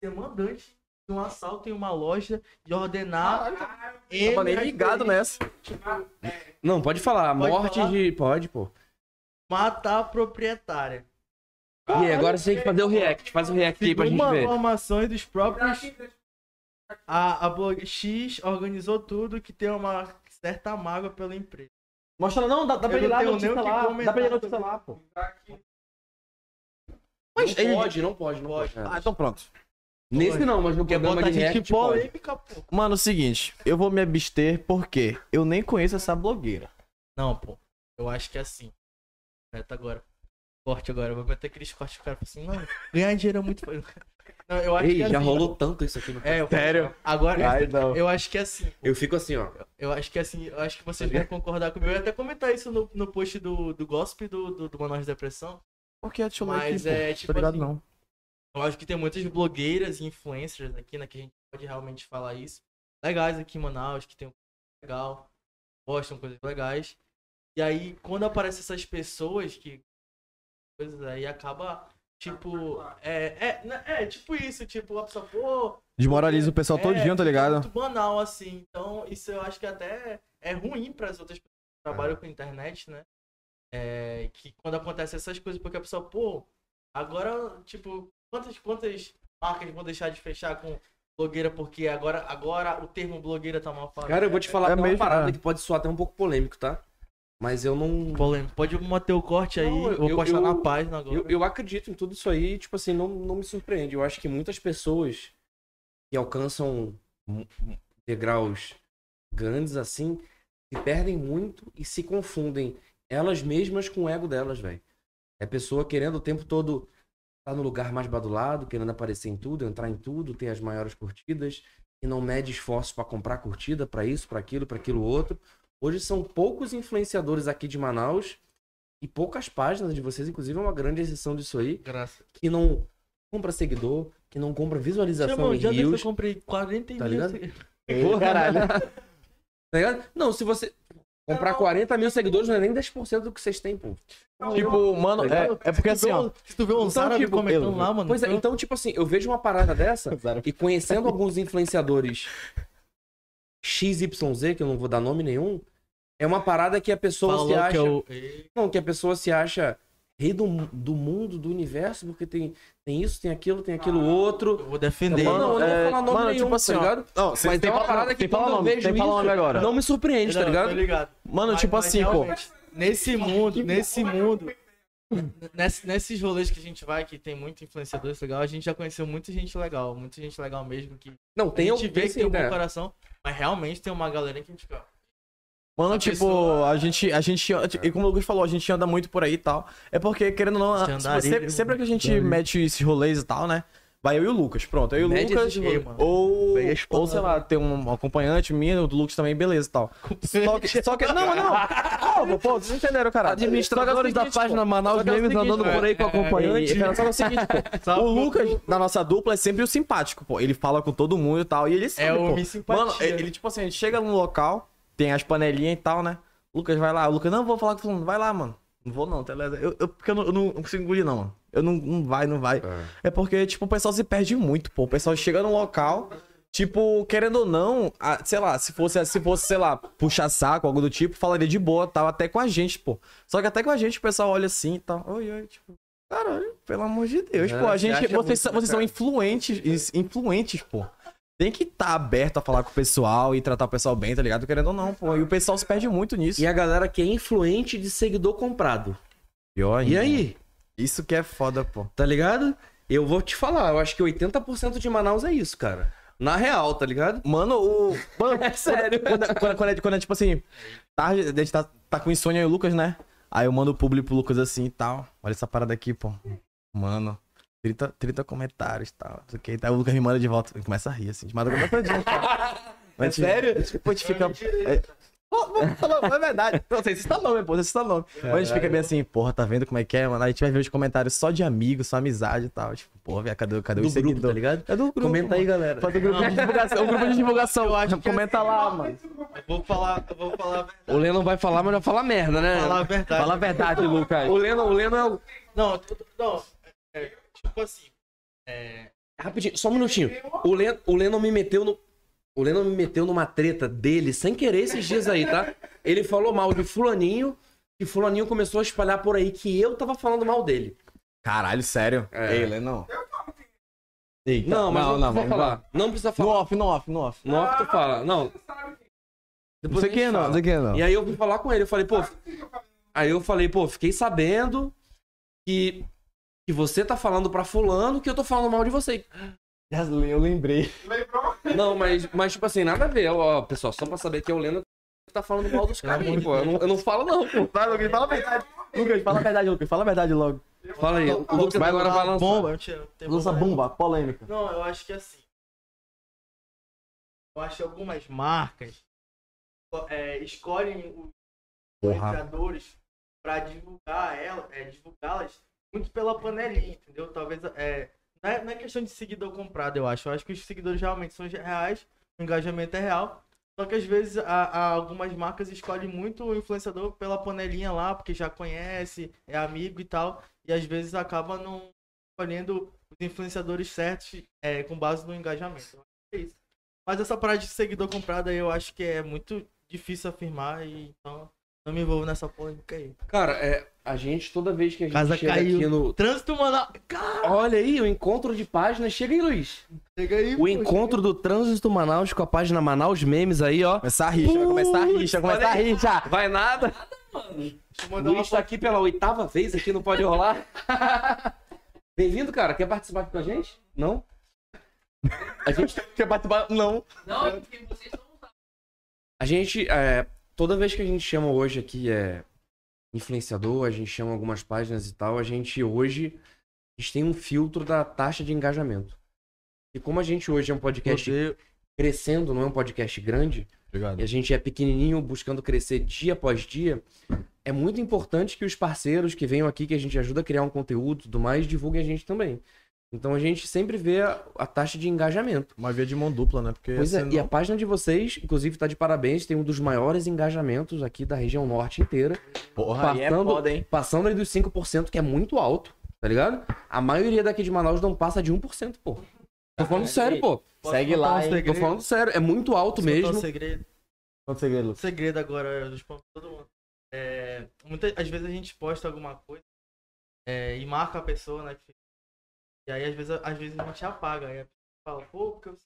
de ser mandante de um assalto em uma loja e ordenar. Tava nem ligado nessa. Não, pode falar. Pode Morte falar? de... Pode, pô. Matar a proprietária. E agora você tem que fazer o react. Faz o react aí pra gente ver. informações dos próprios. A, a blog X organizou tudo que tem uma certa mágoa pela empresa. Mostra não, dá, dá pra não lá, notícia o que lá. Dá pra sobre notícia lá, pô. Mas ele- pode, não pode, não pode. Ah, então pronto. Nesse não, mas no Quer programa botar de gente react pode. polêmica, pô. Mano, o seguinte, eu vou me abster porque eu nem conheço essa blogueira. Não, pô. Eu acho que é assim. Meta agora. Corte agora. Eu vou meter aqueles cortes pro cara assim, não. Ganhar dinheiro é muito. Não, eu acho Ei, que é já assim, rolou tanto isso aqui no É, eu, Sério? Agora, Ai, não. eu acho que é assim. Eu fico assim, ó. Eu acho que é assim. Eu acho que vocês vão concordar comigo. Eu ia até comentar isso no, no post do, do Gospel do, do, do Manaus Depressão. Por que deixa eu Mas aqui, pô? é, tipo Tô ligado assim, não. Eu acho que tem muitas blogueiras e influencers aqui, né? Que a gente pode realmente falar isso. Legais aqui em Manaus, que tem um legal, postam coisas legais. E aí, quando aparecem essas pessoas que. Coisas aí acaba. Tipo. É, é, né, é tipo isso, tipo, a pessoa, pô. Desmoraliza o pessoal é, todinho, tá ligado? Muito banal, assim. Então, isso eu acho que até é ruim para as outras pessoas que trabalham com internet, né? É, que quando acontece essas coisas, porque a pessoa, pô, agora, tipo, quantas, quantas marcas vão deixar de fechar com blogueira porque agora, agora o termo blogueira tá mal falado? Cara, eu vou te falar É até uma mesmo, parada é. que pode soar até um pouco polêmico, tá? Mas eu não. Polêmico. Pode manter o corte aí, Não, eu- vou postar eu- na página agora. Eu, eu acredito em tudo isso aí, tipo assim, não, não me surpreende. Eu acho que muitas pessoas que alcançam degraus grandes assim se perdem muito e se confundem elas mesmas com o ego delas, velho. É pessoa querendo o tempo todo estar no lugar mais badulado, querendo aparecer em tudo, entrar em tudo, ter as maiores curtidas, que não mede esforços pra comprar curtida, pra isso, pra aquilo, pra aquilo outro. Hoje são poucos influenciadores aqui de Manaus e poucas páginas de vocês, inclusive é uma grande exceção disso aí, Graças. que não compra seguidor, que não compra visualização Chama, em já desse eu comprei 40 Tá mil. ligado? seguidores. <laughs> Porra. Caralho. <laughs> Tá ligado? Não, se você comprar 40 mil seguidores, não é nem 10% do que vocês têm, pô. Tipo, mano, Tá é, é porque assim, ó. Se tu vê um Zara tipo, comentando eu- lá, mano. Pois é, eu- então, tipo assim, eu vejo uma parada dessa <laughs> e conhecendo alguns influenciadores XYZ, que eu não vou dar nome nenhum, é uma parada que a pessoa falou se acha. que eu... Não, que a pessoa se acha rei do, do mundo, do universo, porque tem, tem isso, tem aquilo, tem aquilo outro. Eu vou defender. Mano, eu não vou é, falar nome mano, nenhum, tipo assim, tá ligado? Não, Mas tem é uma parada que tem fala quando eu nome, vejo tem isso, nome agora. não me surpreende, tá Não, ligado? Tô ligado. Mano, Mas- tipo mas assim, pô. Nesse mundo, nesse mundo, nesse- nesses rolês que a gente vai, que tem muito influenciador legal, a gente já conheceu muita gente legal, muita gente legal mesmo, que Não, tem a gente vê tem que tem um bom né? coração, mas realmente tem uma galera que a gente fica... Mano, A tipo, pessoa- a gente, a gente, e como o Lucas falou, a gente anda muito por aí e tal. É porque, querendo ou não, sempre, sempre que a gente andarilho. mete esses rolês e tal, né? Vai eu e o Lucas, pronto. Eu e o Lucas, mano. ou, ou sei lá, tem um acompanhante minha, do Lucas também, beleza e tal. Só que, só que, não, não. Pô, pô, vocês entenderam, cara. Administradores é da seguinte, página pô, Manaus que é andando por aí com é, acompanhante. é, é, só que é o seguinte, pô, <laughs> o Lucas, na nossa dupla, é sempre o simpático, pô. Ele fala com todo mundo e tal, e ele sabe, É o pô. me simpatia. Mano, ele, tipo assim, a gente chega num local, tem as panelinhas e tal, né? Lucas vai lá, o Lucas, não, vou falar com o fulano, vai lá, mano. Não vou não, tá ligado? Eu, eu, porque eu não, eu não consigo engolir, não, mano. Eu não, não vai, não vai. É. porque, tipo, o pessoal se perde muito, pô. O pessoal chega num local, tipo, querendo ou não, a- sei lá, se fosse, se fosse, sei lá, puxar saco, algo do tipo, falaria de boa, tal, até com a gente, pô. Só que até com a gente o pessoal olha assim e tal. Oi, oi, tipo, caralho, pelo amor de Deus, É, pô. A gente, vocês, muito, vocês são influentes, influentes, pô. Tem que estar tá aberto a falar com o pessoal e tratar o pessoal bem, tá ligado? Querendo ou não, pô. E o pessoal se perde muito nisso. E a galera que é influente de seguidor comprado. pior E aí? Isso que é foda, pô. Tá ligado? Eu vou te falar, eu acho que 80% de Manaus é isso, cara. Na real, tá ligado? Mano, o. <laughs> Mano, É sério. Quando, quando, quando, é, quando é tipo assim, tarde, a gente tá, tá com insônia o Lucas, né? Aí eu mando o público pro Lucas assim e tal. Olha essa parada aqui, pô. Mano, 30, 30 comentários e tal. Não sei o que. Aí o Lucas me manda de volta. Ele começa a rir, assim, de madrugada todinha. <laughs> É sério? Tipo, a gente fica. É... Falou, é verdade. Não sei se tá nome, pô, se tá nome. Mas a gente fica bem assim, porra, tá vendo como é que é, mano? Aí a gente vai ver os comentários só de amigos, só amizade e tal. Tipo, porra, velho, cadê, cadê Do os grupo, tá ligado? É do grupo. Comenta aí, mano. galera. Faz o grupo de divulgação. O grupo de divulgação. Eu acho Comenta assim, lá, mano. Eu vou falar, eu vou falar a verdade. O Leno vai falar, mas vai falar merda, né? Falar a verdade. Fala a verdade, Lucas. O Leno, o Leno é o. Não, não, é, tipo assim, é, Rapidinho, só um minutinho. O Leno, o Leno me meteu no. O Leno me meteu numa treta dele sem querer esses dias aí, tá? Ele falou mal de Fulaninho e Fulaninho começou a espalhar por aí que eu tava falando mal dele. Caralho, sério? É. Ei, não. Eita. Não, mas não, precisa vamos falar. Não precisa No falar. off, no off, no off. No off tu fala. Não. Não Depois sei a quem gente não, não sei quem não. E aí eu fui falar com ele, eu falei, pô. Aí eu falei, pô, fiquei sabendo que, que você tá falando pra fulano que eu tô falando mal de você. Eu lembrei. Não, mas, mas tipo assim, nada a ver. Ó, pessoal, só pra saber que é o Leno que tá falando mal dos caras, pô. Eu não, eu não falo, não, pô. Vai, Lucas, fala a verdade. Lucas, fala a verdade, Lucas. Fala a verdade logo. Fala aí. O Lucas vai agora vai lançar. bomba, mentira, Lança bomba, polêmica. Não, eu acho que assim. Eu acho que algumas marcas é, escolhem os influenciadores pra divulgar ela, é, divulgá-las muito pela panelinha, entendeu? Talvez é, não, é, não é questão de seguidor comprado, eu acho. Eu acho que os seguidores realmente são reais, o engajamento é real. Só que às vezes a, a- algumas marcas escolhem muito o influenciador pela panelinha lá, porque já conhece, é amigo e tal. E às vezes acaba não escolhendo os influenciadores certos é, com base no engajamento. É. Mas essa parada de seguidor comprado aí eu acho que é muito difícil afirmar e então não me envolvo nessa polêmica aí. Cara, é, a gente, toda vez que a gente Casa chega caiu. aqui no. Trânsito, mano. Cara, Olha aí, o encontro de páginas. Chega aí, Luiz. chega aí. O pô, encontro do Trânsito Manaus com a página Manaus Memes aí, ó. Começar a rixa, vai começar a rixa, vai começar a rixa. Vai nada. Uma Luiz tá aqui pela oitava vez aqui, não pode rolar. <laughs> Bem-vindo, cara. Quer participar aqui com a gente? Não? A gente <laughs> Quer participar? Não. Não, é porque vocês não A gente, é, toda vez que a gente chama hoje aqui é influenciador, a gente chama algumas páginas e tal, a gente hoje a gente tem um filtro da taxa de engajamento. E como a gente hoje é um podcast Você- crescendo, não é um podcast grande, Obrigado. e a gente é pequenininho buscando crescer dia após dia, é muito importante que os parceiros que venham aqui, que a gente ajuda a criar um conteúdo e tudo mais, divulguem a gente também. Então a gente sempre vê a, a taxa de engajamento. Uma via de mão dupla, né? Porque Pois é, senão- e a página de vocês, inclusive, tá de parabéns, tem um dos maiores engajamentos aqui da região norte inteira. Porra, aí é passando- foda, hein? Passando aí dos 5%, que é muito alto, tá ligado? A maioria daqui de Manaus não passa de 1%, pô. Tô falando sério, pô. Segue lá, um hein? Tô falando sério, é muito alto contar mesmo. Um segredo? Quanto segredo, Lucas? segredo agora, eu respondo pra todo mundo. É, muitas, às vezes a gente posta alguma coisa é, e marca a pessoa, né? que- E aí às vezes, às vezes a gente apaga. Aí a pessoa fala, pô, porque eu.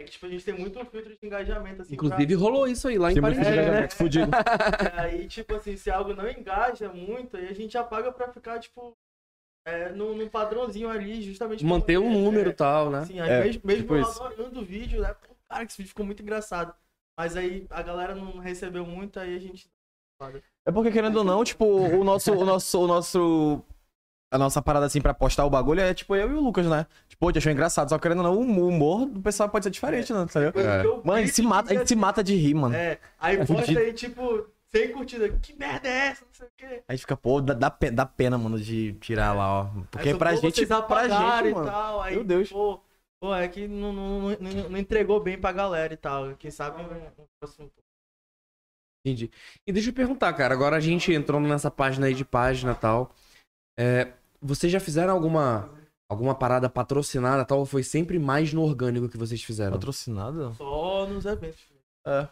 É que tipo, a gente tem muito filtro de engajamento, assim. pra- Inclusive rolou isso aí lá em Tem muito Paris. É, fudido. É, aí, tipo assim, se algo não engaja muito, aí a gente apaga pra ficar, tipo, é, num, num padrãozinho ali, justamente pra Manter um número e é, tal, né? Assim, aí É, mesmo, mesmo tipo eu isso. adorando o vídeo, né? Pô, cara, que esse vídeo ficou muito engraçado. Mas aí a galera não recebeu muito, aí a gente. É porque, querendo ou não, tipo, o nosso, o nosso, o nosso. A nossa parada assim pra postar o bagulho é tipo eu e o Lucas, né? Tipo, gente achou engraçado, só que querendo ou não, o humor do pessoal pode ser diferente, né? Entendeu? É. Mano, a gente se mata, a gente se mata de rir, mano. É, aí É posta aí, tipo, sem curtida. Que merda é essa? Não sei o quê. A gente fica, pô, dá, dá, pe- dá pena, mano, de tirar lá, ó. Porque Aí pra gente, pra gente, e mano. tal. Aí, Meu Deus. Pô, pô, é que não, não, não, não- entregou bem pra galera e tal. Quem sabe um próximo. Entendi. E deixa eu perguntar, cara, agora a gente entrando nessa página aí de página e tal. É, vocês já fizeram alguma, alguma parada patrocinada e tal? Ou foi sempre mais no orgânico que vocês fizeram? Patrocinado? Só nos eventos. É.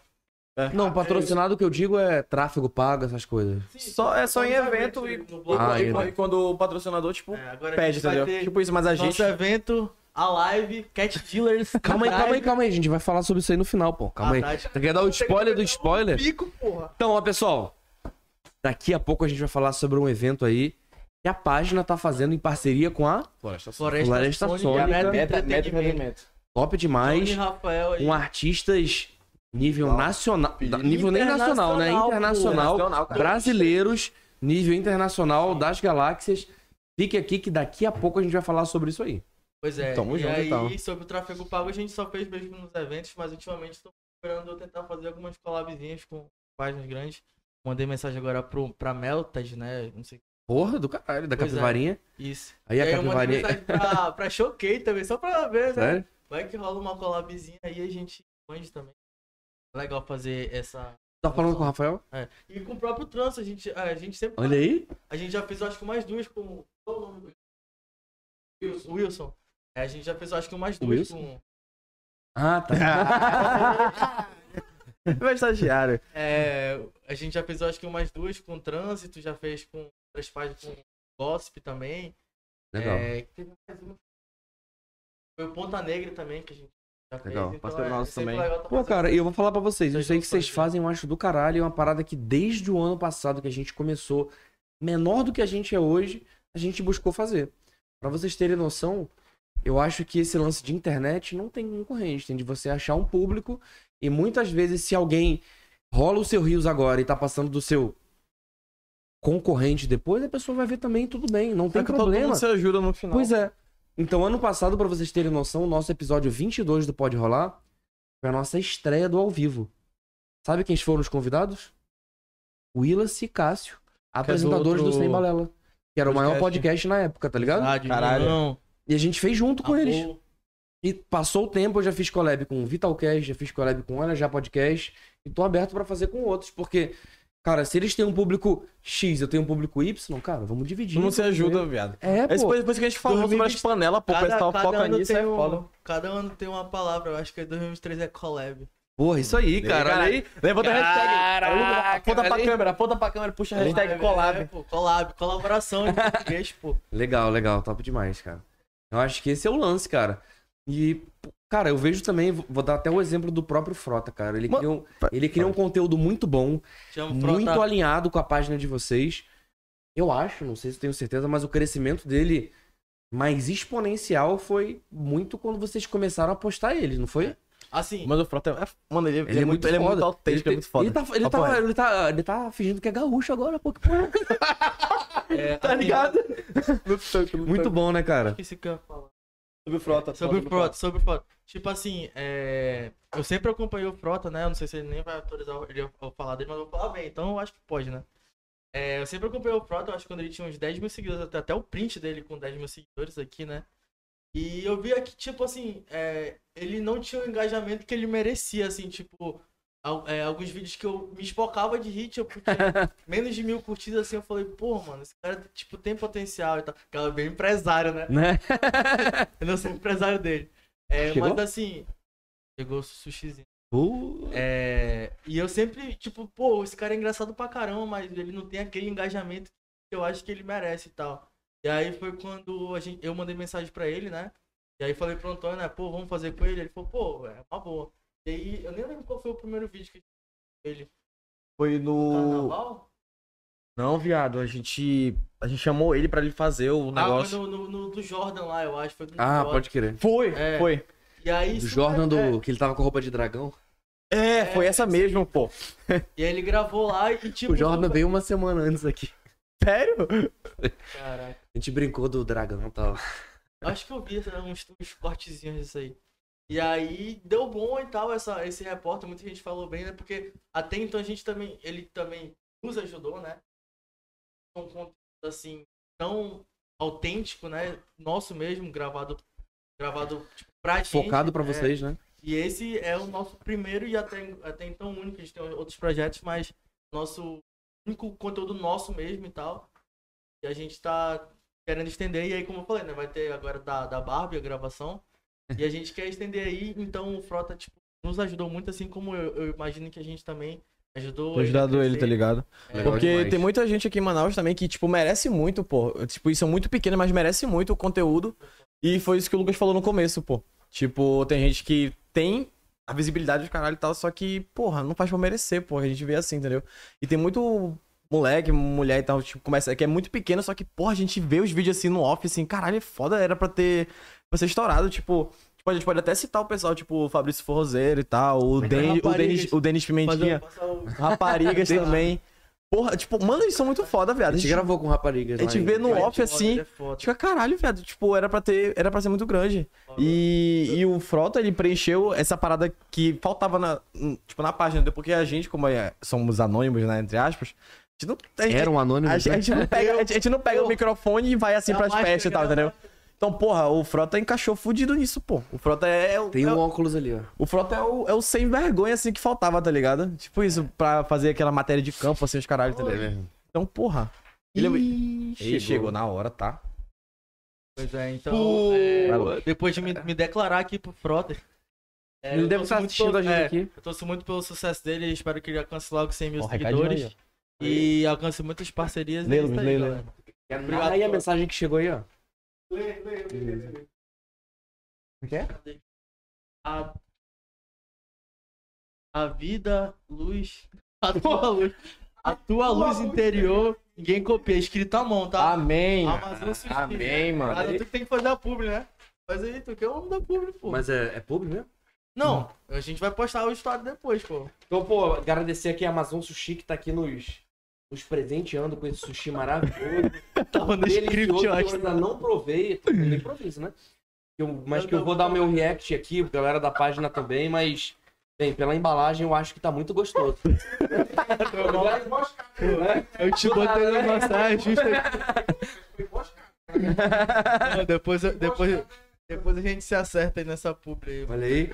Não, patrocinado que eu digo é tráfego pago, essas coisas. Sim, Só, é só em evento e. Ah, e- e quando o patrocinador, tipo, É, pede, entendeu? ter Tipo isso, mas a Nosso gente. evento, a live, Cat Dealers. <laughs> Calma aí, calma aí, calma aí. A gente vai falar sobre isso aí no final, pô. Calma aí. Ah, tá. Você quer dar o spoiler do spoiler? Pico, porra. Então, ó, pessoal. Daqui a pouco a gente vai falar sobre um evento aí que a página tá fazendo em parceria com a Floresta Floresta, Floresta Sônica. Meta Meta. Top demais. Rafael. Com artistas nível nacional. da- Nível nem nacional, né? Internacional, Internacional. Brasileiros, nível internacional das galáxias. Fique aqui que daqui a pouco a gente vai falar sobre isso aí. Pois é. Tamo e junto, aí, então. sobre o tráfego pago, a gente só fez mesmo nos eventos, mas ultimamente estou esperando tentar fazer algumas collabzinhas com páginas grandes. Mandei mensagem agora pro, pra Melted, né? Não sei Porra do caralho, da Pois é. capivarinha. isso. Aí a aí eu capivarinha. mensagem pra, pra Choquei também, só pra ver, né? Sério? Vai que rola uma collabzinha aí a gente mande também. Legal fazer essa. Tá falando com o Rafael? É. E com o próprio trans, a gente, a gente sempre. Olha aí. A gente já fez, eu acho que mais duas com. Qual o nome do. Wilson. Wilson. É, a gente já fez, eu acho que umas duas Wilson? com. Ah, tá. <laughs> Vai estagiário. É, a gente já fez, eu acho que umas duas com trânsito, já fez com outras páginas com gossip também. Legal. É. Foi o Ponta Negra também que a gente já fez. Legal, então parceiro é nosso também. legal tá Pô, cara, e eu vou falar pra vocês, aí vão que vocês fazem eu acho do caralho, é uma parada que desde o ano passado que a gente começou, menor do que a gente é hoje, a gente buscou fazer. Pra vocês terem noção, eu acho que esse lance de internet não tem concorrente, tem de você achar um público e muitas vezes se alguém rola o seu rios agora e tá passando do seu concorrente depois, a pessoa vai ver também, tudo bem, não tem É todo problema. mundo se ajuda no final. Pois é. Então, ano passado, pra vocês terem noção, o nosso episódio 22 do Pode Rolar foi a nossa estreia do ao vivo. Sabe quem foram os convidados? Willas e Cássio, apresentadores outro do Sem Balela. Que era o maior podcast. podcast na época, tá ligado? Rádio, Caralho. não. E a gente fez junto com eles. Amor. E passou o tempo, eu já fiz collab com o Vitalcast, já fiz collab com o Olha Já Podcast. E tô aberto pra fazer com outros, porque, cara, se eles têm um público X, eu tenho um público Y, cara, vamos dividir. Todo mundo se ajuda, viado. É, Esse pô. depois, depois que a gente falou sobre 2020, as panelas, pô, o pessoal foca nisso, é um- foda. Cada ano tem uma palavra, eu acho que 2023 é collab. Porra, isso aí, cara. Olha aí. Levanta a hashtag. Caraca, Aponta pra câmera, aponta pra câmera, puxa a hashtag É, collab. pô, collab, colaboração em português, pô. Legal, legal, top demais, cara. Eu acho que esse é o lance, cara. E, cara, eu vejo também, vou dar até o exemplo do próprio Frota, cara. Ele cria um, ele cria um conteúdo muito bom, Chama muito Frota. alinhado com a página de vocês. Eu acho, não sei se tenho certeza, mas o crescimento dele mais exponencial foi muito quando vocês começaram a postar ele, não foi? Assim, Mas o Frota é. Mano, ele, Ele, é muito ele é foda. muito autêntico, ele, é muito foda. Ele tá, ele, tá, ele, tá, ele tá fingindo que é gaúcho agora, pô. que porra. <laughs> é, Tá assim, ligado? Muito bom, né, cara? Esqueci o que eu ia falar. Sobre frota. Sobre o Frota, sobre o Frota. Tipo assim, é... eu sempre acompanhei o Frota, né? Eu não sei se ele nem vai autorizar ele eu falar dele, mas eu vou falar bem, então eu acho que pode, né? É, eu sempre acompanhei o Frota, eu acho que quando ele tinha uns 10 mil seguidores, até, até o print dele com 10 mil seguidores aqui, né? E eu via que, tipo assim, é, ele não tinha o engajamento que ele merecia, assim, tipo, alguns vídeos que eu me espocava de hit, eu porque <laughs> menos de mil curtidas, assim, eu falei, pô, mano, esse cara, tipo, tem potencial e tal. Aquela é bem empresário, né? Né? <laughs> Eu não sou empresário dele. É, mas assim, chegou o sushizinho. Uh, É, e eu sempre, tipo, pô, esse cara é engraçado pra caramba, mas ele não tem aquele engajamento que eu acho que ele merece e tal. E aí foi quando a gente, eu mandei mensagem pra ele, né? E aí falei pro Antônio, né, pô, vamos fazer com ele? Ele falou, pô, é uma boa. E aí, eu nem lembro qual foi o primeiro vídeo que a gente fez com ele. Foi No carnaval? Não, viado, a gente. A gente chamou ele pra ele fazer o Ah, negócio. foi no, no- no do Jordan lá, eu acho. Foi do ah, Jordan. pode crer. Foi, É. foi. E aí, Do Jordan do. é, Que ele tava com roupa de dragão. É, foi essa mesmo, pô. <laughs> E aí ele gravou lá e tipo. O Jordan veio uma semana antes aqui. Sério? Caraca. A gente brincou do dragão e tal. Acho que eu vi né, uns, uns cortezinhos disso aí. E aí deu bom e tal essa, esse repórter, muita gente falou bem, né? Porque até então a gente também, ele também nos ajudou, né? Um conteúdo assim, tão autêntico, né? Nosso mesmo, gravado, gravado tipo, pra gente. Focado pra é. vocês, né? E esse é o nosso primeiro e até, até então único. A gente tem outros projetos, mas nosso único conteúdo nosso mesmo e tal. E a gente tá querendo estender. E aí, como eu falei, né? Vai ter agora da, da Barbie a gravação. E a gente quer estender aí. Então o Frota, tipo, nos ajudou muito, assim como eu, eu imagino que a gente também ajudou. Tô ajudado ele, tá ligado? É, Porque demais. tem muita gente aqui em Manaus também que, tipo, merece muito, pô. Tipo, isso é muito pequeno, mas merece muito o conteúdo. E foi isso que o Lucas falou no começo, pô. Tipo, tem gente que tem a visibilidade do caralho e tal, só que, porra, não faz pra merecer, pô. A gente vê assim, entendeu? E tem muito moleque, mulher e tal, tipo, começa, que é muito pequeno, só que, porra, a gente vê os vídeos assim no off, assim, caralho, é foda, era pra ter, pra ser estourado, tipo... Tipo, a gente pode até citar o pessoal, tipo, o Fabrício Forrozeiro e tal, o, Den, o. Denis, o Denis Pimentinha, <laughs> raparigas também. Porra, tipo, mano, eles são muito foda, A viado. gente gravou com raparigas. a gente vê no off assim, é. Tipo, caralho, viado. Tipo, era pra ter. Era pra ser muito grande. E, e o Frota, ele preencheu essa parada que faltava na, tipo, na página. Porque a gente, como é- somos anônimos, né? Entre aspas, a gente não. A gente, Era um anônimo. a gente- a gente não pega, a gente, a gente não pega o microfone e vai assim pras festas e tal, entendeu? Então, porra, o Frota encaixou fudido nisso, pô. O Frota é, o- Tem é um o- óculos ali, ó. o Frota é o, é o sem vergonha, assim, que faltava, tá ligado? Tipo isso, pra fazer aquela matéria de campo, assim, os caralho, tá ligado? Então, porra. Ele é- Ih, Ele chegou na hora, tá? Pois é, então. Pô. é, depois de me, me declarar aqui pro Frota. é, Ele eu deve estar assistindo a gente é, aqui. Eu torço muito pelo sucesso dele e espero que ele alcance logo 100 mil Ó, recadinho seguidores. aí, e alcance muitas parcerias. Lê, é isso Luiz, aí, lê, lê. a mensagem que ó. A, a vida, luz. A <laughs> tua luz. A tua luz interior. Ninguém copia. Escrito à mão, tá? Amém. Amazon Sushi. Amém, mano. Cara, tu que tem que fazer a publi, né? Faz aí, tu que é o homem da publi, pô. Mas é, é público mesmo? Não, a gente vai postar o história depois, pô. Então, pô, agradecer aqui a Amazon Sushi que tá aqui nos, nos presenteando com esse sushi maravilhoso. <laughs> Tava no script, eu que eu acho. ainda não provei, no improviso, né? Eu- mas que eu vou dar o meu react aqui, galera da página também, mas, bem, pela embalagem eu acho que tá muito gostoso. Eu te botei na massagem <laughs> justo Não, depois, eu- depois, depois a gente se acerta aí nessa publi aí. Olha aí.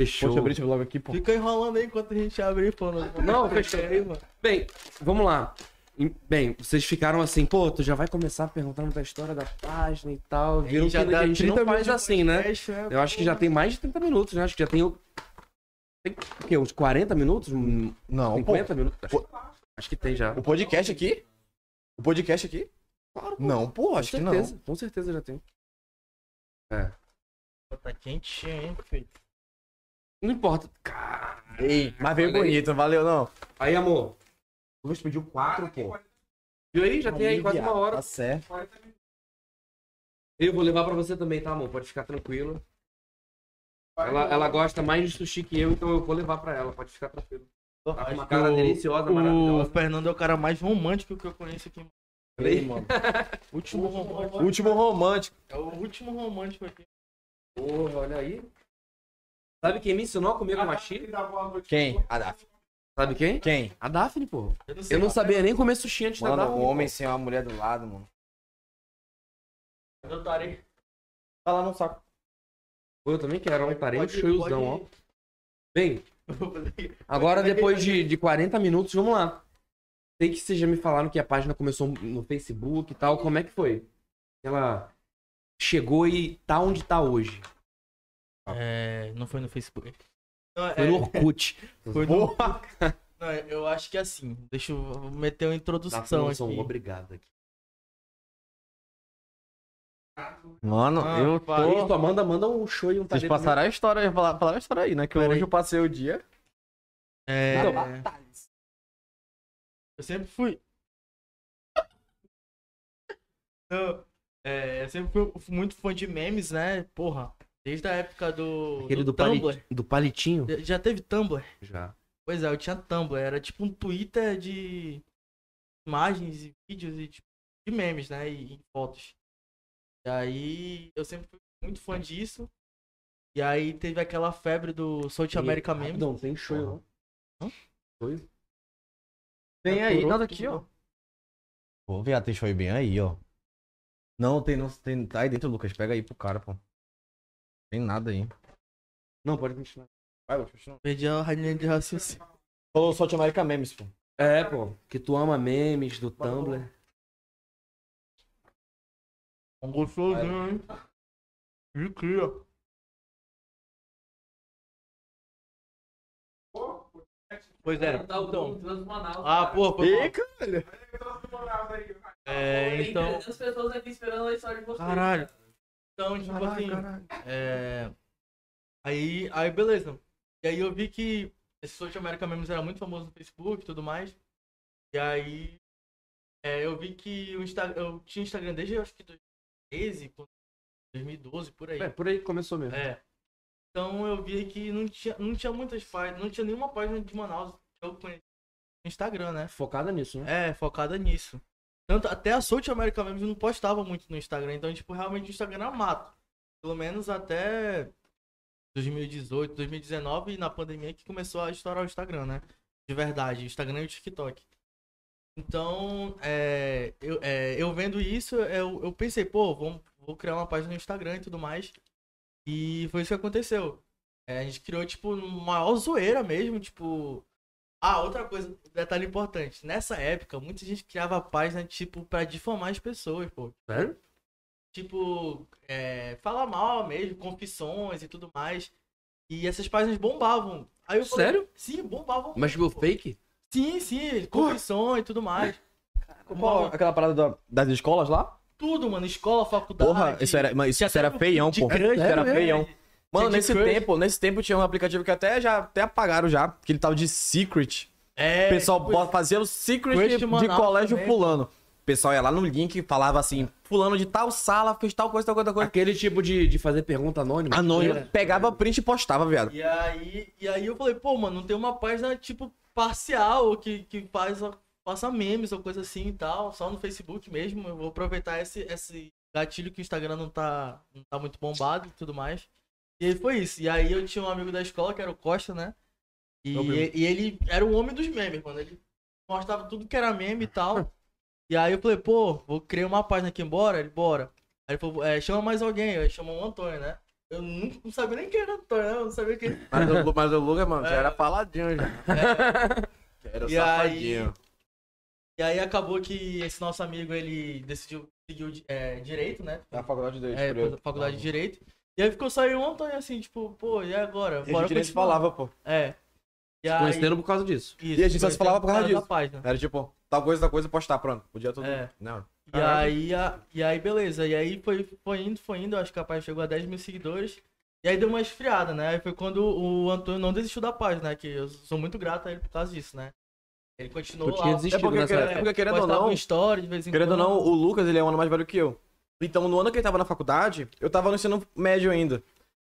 Fechou. Poxa, abrir esse vlog aqui, pô. Fica enrolando aí enquanto a gente abre pô. Não, fechou. aí, mano. Bem, vamos lá. Em- Bem, vocês ficaram assim, pô, tu já vai começar perguntando da história da página e tal. Viram que, a gente não 30 faz assim, né? é, Eu acho que pô. já tem mais de 30 minutos, né? Acho que já tem. o- Tem o quê? Uns 40 minutos? Um- Não, pô. 50 minutos? Acho, acho que tem já. O podcast aqui? O podcast aqui? Claro, pô. Não, pô, acho com que não. certeza, Com certeza já tem. É. Tá quentinho, hein, filho. Não importa. Cara. Mas veio bonito, valeu não. Aí, amor. O Lucas pediu quatro, pô. Viu aí? Já tem aí quase uma hora. Tá certo. Eu vou levar pra você também, tá, amor? Pode ficar tranquilo. Ela, ela gosta mais de sushi que eu, então eu vou levar pra ela. Pode ficar tranquilo. Tá com uma cara o- deliciosa, O maravilhosa. Fernando é o cara mais romântico que eu conheço aqui. Ei, mano. <laughs> Último romântico. Último romântico. É o último romântico aqui. Porra, olha aí. Sabe quem me ensinou a comer com machi? Quem? A Daphne. Sabe quem? Quem? A Daphne, pô. Eu não sei. Eu não sabia nem comer sushi antes da Mano, Daphne. um homem sem uma mulher do lado, mano. Eu tarei. Tá lá no saco. Pô, eu também quero, um um Pode- shoyuzão, ó. Bem, agora depois de, de 40 minutos, vamos lá. Sei que vocês já me falaram que a página começou no Facebook e tal. Como é que foi? Ela chegou e tá onde tá hoje. É, não foi no Facebook. Não, Foi é, no Orkut. <laughs> foi no... Não, eu acho que é assim. Deixa eu meter uma introdução aqui. obrigado. aqui. Mano, Ah, eu. Isso, tô... Amanda manda um show e um Vocês passaram a história, falaram, falaram a história aí, né? Que Pera hoje aí. eu passei o dia. É, Então, eu sempre fui. <laughs> Eu, é, eu sempre fui muito fã de memes, né? Porra, desde a época do, Aquele do, do, Tumblr. pali- do palitinho? Já- teve Tumblr? Já. Pois é, eu tinha Tumblr. Era tipo um Twitter de imagens e vídeos e tipo, de memes, né? E, e fotos. E aí eu sempre fui muito fã disso. E aí teve aquela febre do South America Memes. Não, tem show, não. Hã? Show? Tem aí, Por nada aqui, ó. Pô, viado, tem show bem aí, ó. Não, tem, não, tem, tá aí dentro, Lucas. Pega aí pro cara, pô. Tem nada aí. Não, pode continuar. Vai, Lucas, continua. Perdi a linha de raciocínio. Falou South America Memes, pô. É, pô. Que tu ama memes do Tumblr. Um gostosinho, hein? De cria. Pois é, então. Ah, pô, foi mal. cara. É, então. pessoas aqui esperando a história de vocês. Caralho. Então, tipo assim. É. Aí, aí, beleza. E aí eu vi que esse Social America Memes era muito famoso no Facebook e tudo mais. E aí. é, eu vi que o Instagram. Eu tinha Instagram desde acho que 2013, 2012, por aí. É, por aí começou mesmo. É. Então eu vi que não tinha, não tinha muitas páginas, não tinha nenhuma página de Manaus que eu conheci no Instagram, né? Focada nisso, né? É, focada nisso. Tanto, até a South America Memes não postava muito no Instagram, então, tipo, realmente o Instagram era mato. Pelo menos até 2018, 2019, na pandemia que começou a estourar o Instagram, né? De verdade, Instagram e o TikTok. Então, é, eu, é, eu vendo isso, eu, eu pensei, pô, vamos, vou criar uma página no Instagram e tudo mais. E foi isso que aconteceu. É, a gente criou, tipo, maior zoeira mesmo, tipo. Ah, outra coisa, detalhe importante. Nessa época, muita gente criava página, tipo, pra difamar as pessoas, pô. Sério? Tipo, é, falar mal mesmo, confissões e tudo mais. E essas páginas bombavam. Aí eu falei, Sério? Sim, bombavam. Mas tipo, pô. fake? Sim, sim, confissões e tudo mais. Qual, aquela parada da- das escolas lá? Tudo, mano. Escola, faculdade. Porra, isso era, mas isso, era feião, pô. Isso era feião. Mano, nesse crush. tempo, nesse tempo tinha um aplicativo que até já até apagaram já, aquele tal de Secret. É, O pessoal tipo, bota- fazia o Secret Crush de, de Manaus colégio também. fulano. O pessoal ia lá no link e falava assim, fulano de tal sala fez tal coisa, tal coisa, tal coisa. Aquele tipo de, de fazer pergunta anônima. Anônimo, É. pegava print e postava, viado. E aí, e aí eu falei, pô, mano, não tem uma página, tipo, parcial que, que faz, faça memes ou coisa assim e tal, só no Facebook mesmo. Eu vou aproveitar esse, esse gatilho que o Instagram não tá, não tá muito bombado e tudo mais. E aí foi isso. E aí eu tinha um amigo da escola, que era o Costa, né? E, e ele era o homem dos memes, mano. Ele mostrava tudo que era meme e tal. <laughs> E aí eu falei, pô, vou criar uma página aqui, bora? Ele, bora. Aí ele falou, é, chama mais alguém. Aí chamou o Antônio, né? Eu não, não sabia nem quem era Antônio, né? Eu não sabia quem. <laughs> Mas o, mas o Lucas, mano, já É. era faladinho já. <laughs> Já era o E aí- safadinho. E aí acabou que esse nosso amigo, ele decidiu seguir é, direito, né? Na faculdade dele, É, escolheu. faculdade de direito. E aí ficou só eu e o Antônio assim, tipo, pô, e agora? E a gente nem se falava, pô. É. E aí, Conhecendo por causa disso. isso, E a gente só se falava por causa disso. página. Era tipo, tal coisa, tal coisa, postar, pronto. Podia tudo. É. Não. E aí, a- e aí, beleza. E aí foi, foi indo, foi indo. Acho que a página chegou a 10 mil seguidores. E aí deu uma esfriada, né? Aí foi quando o Antônio não desistiu da página, né? Que eu sou muito grato a ele por causa disso, né? Ele continuou Eu tinha lá. desistido É porque, nessa época. é porque querendo ou não, um story de vez em Querendo ou quando. não, o Lucas, ele é um ano mais velho que eu. Então, no ano que ele tava na faculdade, eu tava no ensino médio ainda.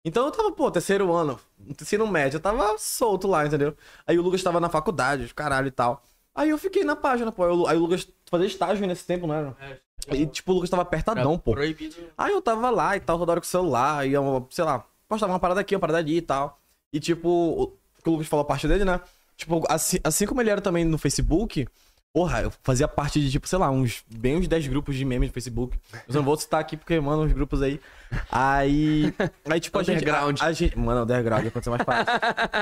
Então, eu tava, pô, terceiro ano, ensino médio, eu tava solto lá, entendeu? Aí o Lucas tava na faculdade, caralho e tal. Aí eu fiquei na página, pô. Aí o Lu- Aí o Lucas fazia estágio nesse tempo, não era? É. E, tipo, o Lucas tava apertadão, pô. Proibido. Aí eu tava lá e tal, toda hora com o celular, e eu, sei lá, postava uma parada aqui, uma parada ali e tal. E tipo, o que o Lucas falou a parte dele, né? Tipo, assim, assim como ele era também no Facebook, porra, eu fazia parte de, tipo, sei lá, uns bem uns 10 grupos de memes no Facebook. Eu não vou citar aqui porque, mano, os grupos aí. Aí. Aí, tipo, a gente. Underground. A, a gente. Mano, underground, aconteceu mais fácil.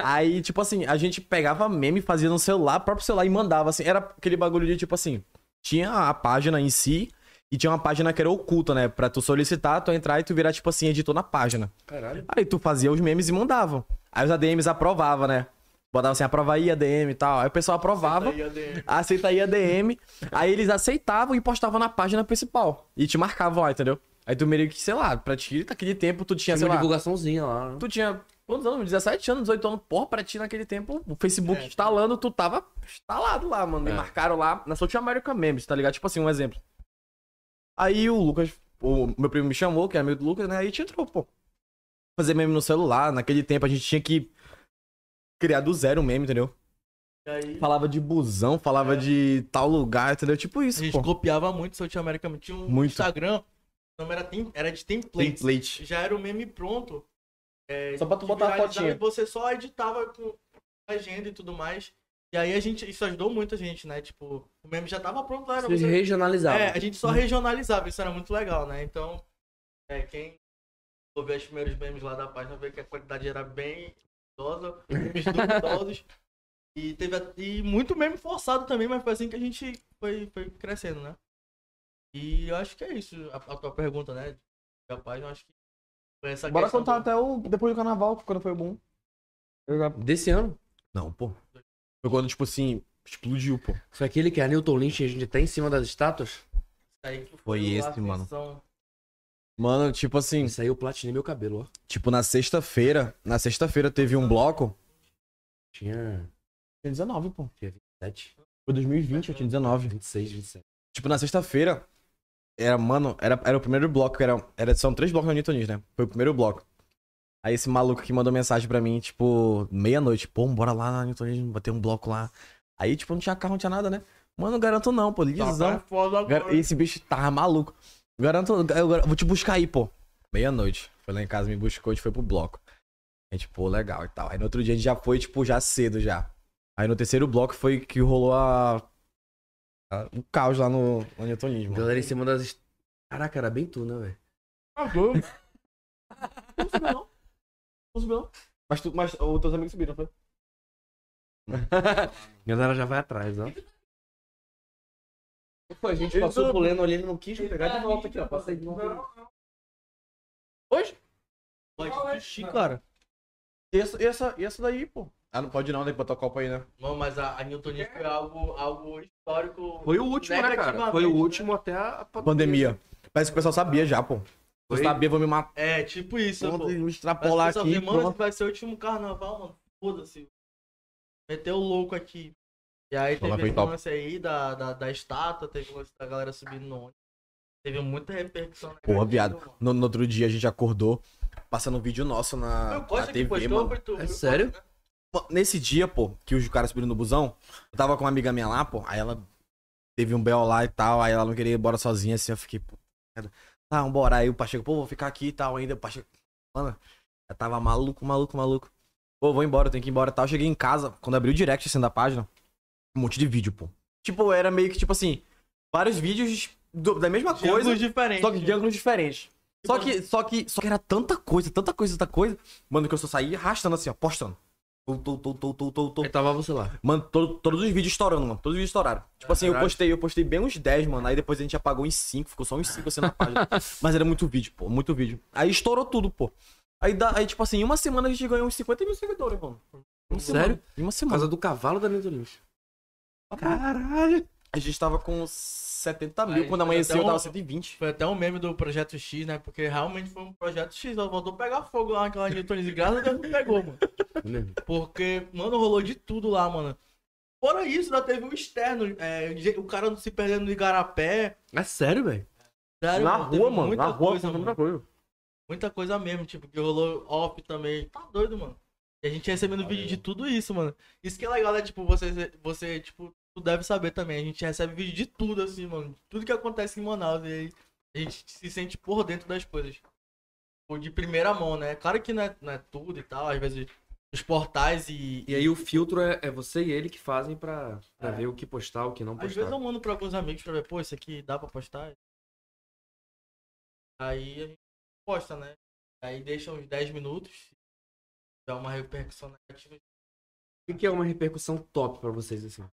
aí, tipo assim, a gente pegava meme, fazia no celular, próprio celular, e mandava, assim. Era aquele bagulho de, tipo assim, tinha a página em si. E tinha uma página que era oculta, né? Pra tu solicitar, tu entrar e tu virar, tipo assim, editor na página. Caralho. Aí tu fazia os memes e mandava. Aí os ADMs aprovavam, né? Botava assim, aprova aí ADM e tal. Aí o pessoal aprovava, Aí, ADM. aceita aí ADM. aí eles aceitavam e postavam na página principal. E te marcavam lá, entendeu? Aí tu meio que, sei lá, pra ti, naquele tempo, tu tinha, Tinha sei uma lá... divulgações lá. né? Tu tinha quantos anos? 17 anos, 18 anos. Porra, pra ti naquele tempo, o Facebook É. instalando, tu tava instalado lá, mano. Me É. marcaram lá na South America Memes, tá ligado? Tipo assim, um exemplo. Aí o Lucas, o meu primo me chamou, que é amigo do Lucas, né? Aí a gente entrou, pô. Fazer meme no celular. Naquele tempo a gente tinha que criar do zero um meme, entendeu? Aí, Falava de busão, falava de tal lugar, entendeu? Tipo a isso, gente pô. copiava muito South America. Tinha um Muito. Instagram, o nome era, tem- era de templates. Template. Já era o meme pronto. É, Só pra tu botar a fotinha. E você só editava com legenda e tudo mais. E aí a gente, isso ajudou muito a gente, né? Tipo, o meme já tava pronto lá. Era Vocês você... regionalizavam. É, a gente só regionalizava, isso era muito legal, né? Então, é, quem for ver os primeiros memes lá da página, vê que a qualidade era bem duvidosa, memes duvidosos. E teve e muito meme forçado também, mas foi assim que a gente foi, foi crescendo, né? E eu acho que é isso, a, a tua pergunta, né? Página, eu acho que foi essa Bora contar do- até o depois do carnaval, quando foi o boom. Eu já- Desse ano. Não, pô. Foi quando, tipo assim, explodiu, pô. Foi aquele que a Newton Lynch a gente tá em cima das estátuas? aí que Foi a esse, mano. ascensão. Mano, tipo assim, Isso aí eu platinei meu cabelo, ó. tipo na sexta-feira, na sexta-feira teve um bloco. Tinha Tinha 19, pô. 27, Foi 2020, eu tinha 19. 26, 27. Tipo, na sexta-feira, era, mano, era, era o primeiro bloco, que era, era, são três blocos no Newtonis, né? Foi o primeiro bloco. Aí esse maluco que mandou mensagem pra mim, tipo, meia-noite, pô, bora lá na Newtonis, bater um bloco lá. Aí, tipo, não tinha carro, não tinha nada, né? Mano, garanto não, pô, lisão. tá foda Gar- agora. Esse bicho tava maluco. Garanto, eu vou te buscar aí, pô. Meia-noite. Foi lá em casa, me buscou, a gente foi pro bloco. A gente, pô, legal e tal. Aí no outro dia a gente já foi, tipo, já cedo já. Aí no terceiro bloco foi que rolou a. a- o caos lá no, no Newtonismo. Galera em cima das. Caraca, era bem tu, né, velho? <laughs> Não subiu, não. Não subiu, não. Mas, tu, mas os teus amigos subiram, foi? <laughs> Galera já vai atrás, ó. Pô, a gente Ele passou pro Leno ali, ele não quis pegar de volta aqui, ó. Passa aí de novo. Hoje? Pode xixi, cara. E essa, essa, essa daí, pô? Ah, não pode não, tem que botar o copo aí, né? Não, mas a, a Newtonia foi algo, algo histórico. Foi o último, né, cara? Foi o último até a Pandemia. Parece que o pessoal sabia já, pô. Eu Foi? sabia, vou me matar. É, tipo isso, pô. Vou Mas extrapolar aqui. vê, mano, vai ser o último carnaval, mano. Foda-se. Meteu o louco aqui. E aí Então, teve esse top. lance aí da, da, da estátua, teve o lance da galera subindo no ônibus. Teve muita repercussão. Porra, viado. No, no outro dia a gente acordou, passando um vídeo nosso na, na TV, postou, mano. tu, É sério? Pô, Nesse dia, pô, que os caras subiram no busão, eu tava com uma amiga minha lá, pô, aí ela teve um B.O. lá e tal, aí ela não queria ir embora sozinha, assim, eu fiquei, pô, tá, vambora. Aí o Pacheco, pô, vou ficar aqui e tal ainda, o Pacheco, mano, eu tava maluco, maluco, maluco. Pô, vou embora, eu tenho que ir embora e tal. Eu cheguei em casa, quando abri o direct assim da página, um monte de vídeo, pô. Tipo, era meio que, tipo assim, vários vídeos do- da mesma De coisa, ângulos diferentes. só que de ângulos diferentes. Só que, só que, só que era tanta coisa, tanta coisa, tanta coisa. Mano, que eu só saí arrastando assim, ó, postando. Tô, tô, tô, tô, tô, tô, tô. Aí tava você lá. Mano, to- todos os vídeos estourando, mano. Todos os vídeos estouraram. Tipo assim, eu postei, eu postei bem uns 10, mano. Aí depois a gente apagou uns 5, ficou só uns 5 assim na <laughs> página. Mas era muito vídeo, pô, muito vídeo. Aí estourou tudo, pô. Aí, dá, aí tipo assim, em uma semana a gente ganhou uns 50 mil seguidores, mano. Em uma Sério? semana. Em uma Por semana. causa do cavalo da Lynch. Caralho. A gente tava com 70 mil. Aí Quando amanheceu, eu tava um- 120. Foi até um meme do Projeto X, né? Porque realmente foi um Projeto X. Ela voltou a pegar fogo lá naquela Newtonia. E graças a Deus não pegou, mano. <laughs> Porque, mano, rolou de tudo lá, mano. Fora isso, ainda teve um externo. é, o cara não se perdendo no Igarapé. É sério, velho? Sério, Na teve rua, mano. Muita Na rua, coisa, mano. coisa. Muita coisa mesmo, tipo, que rolou off também. Tá doido, mano. E a gente recebendo vídeo de tudo isso, mano. Isso que é legal, né? Tipo, você, você tipo, tu deve saber também, a gente recebe vídeo de tudo, assim, mano. Tudo que acontece em Manaus. E aí a gente se sente por dentro das coisas. De primeira mão, né? Claro que não é, não é tudo e tal, às vezes os portais e. E aí o filtro é, é você e ele que fazem pra, pra É. ver o que postar, o que não Às postar. vezes eu mando pra alguns amigos pra ver, pô, isso aqui dá pra postar. Aí a gente posta, né? Aí deixa uns 10 minutos, dá uma repercussão negativa. O que que é uma repercussão top pra vocês, assim?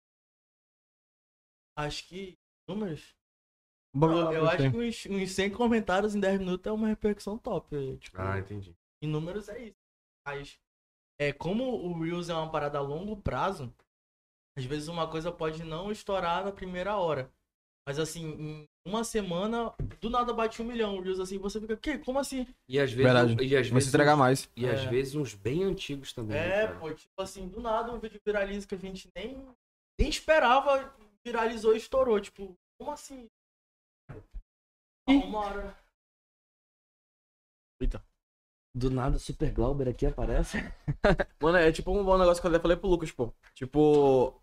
Acho que números. O bagulho Eu, acho que uns, uns 100 comentários em 10 minutos é uma repercussão top. Tipo, Ah, entendi. em números é isso. Mas é, como o Reels é uma parada a longo prazo, às vezes uma coisa pode não estourar na primeira hora. Mas assim, em uma semana, do nada bate um milhão o Reels assim, você fica, que? Como assim? E às vezes, Verdade. e às vezes entregar uns- mais. E às É. vezes uns bem antigos também. né, É, cara? pô, tipo assim, do nada um vídeo viraliza que a gente nem, nem esperava, viralizou e estourou. Tipo, como assim? Ah, Uma hora. Do nada o Super Glauber aqui aparece. <laughs> Mano, é tipo um bom negócio que eu até falei pro Lucas, pô. Tipo.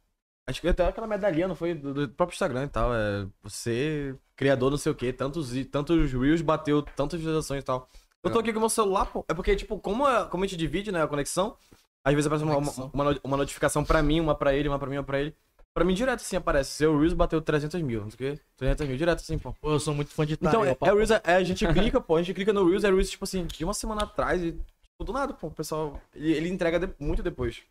Acho que até aquela medalhinha, não foi? Do, do próprio Instagram e tal. É. Você, criador, não sei o quê, tantos, tantos Reels bateu, tantas visualizações e tal. Eu tô aqui com o meu celular, pô. É porque, tipo, como, a- como a gente divide, né, a conexão, às vezes aparece uma, uma, uma notificação pra mim, uma pra ele, uma pra mim, uma pra ele. Pra mim, direto, assim, aparece. Seu Reels bateu 300 mil, não sei o quê. 300 mil, direto, assim, pô. Pô, eu sou muito fã de Então, é, é Reels, é, é, a gente clica, pô, a gente clica no Reels, é Reels, tipo assim, de uma semana atrás e, tipo, do nada, pô, o pessoal, ele, ele entrega de- muito depois.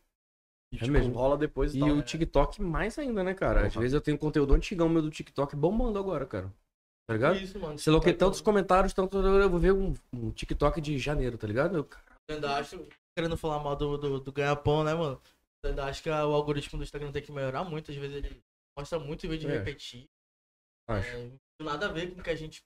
E, É tipo, mesmo. rola depois e, E tal. o TikTok mais ainda, né, cara? Às Porra. vezes eu tenho conteúdo antigão meu do TikTok bombando agora, cara. Tá ligado? Isso, mano. Sei lá o que, tantos comentários, tanto. Eu vou ver um, um TikTok de janeiro, tá ligado? Eu, Eu ainda acho, querendo falar mal do, do, do ganha-pão, né, mano? Ainda acho que o algoritmo do Instagram tem que melhorar muito. Às vezes ele mostra muito vídeo É. repetir. acho. É, nada a ver com que a gente.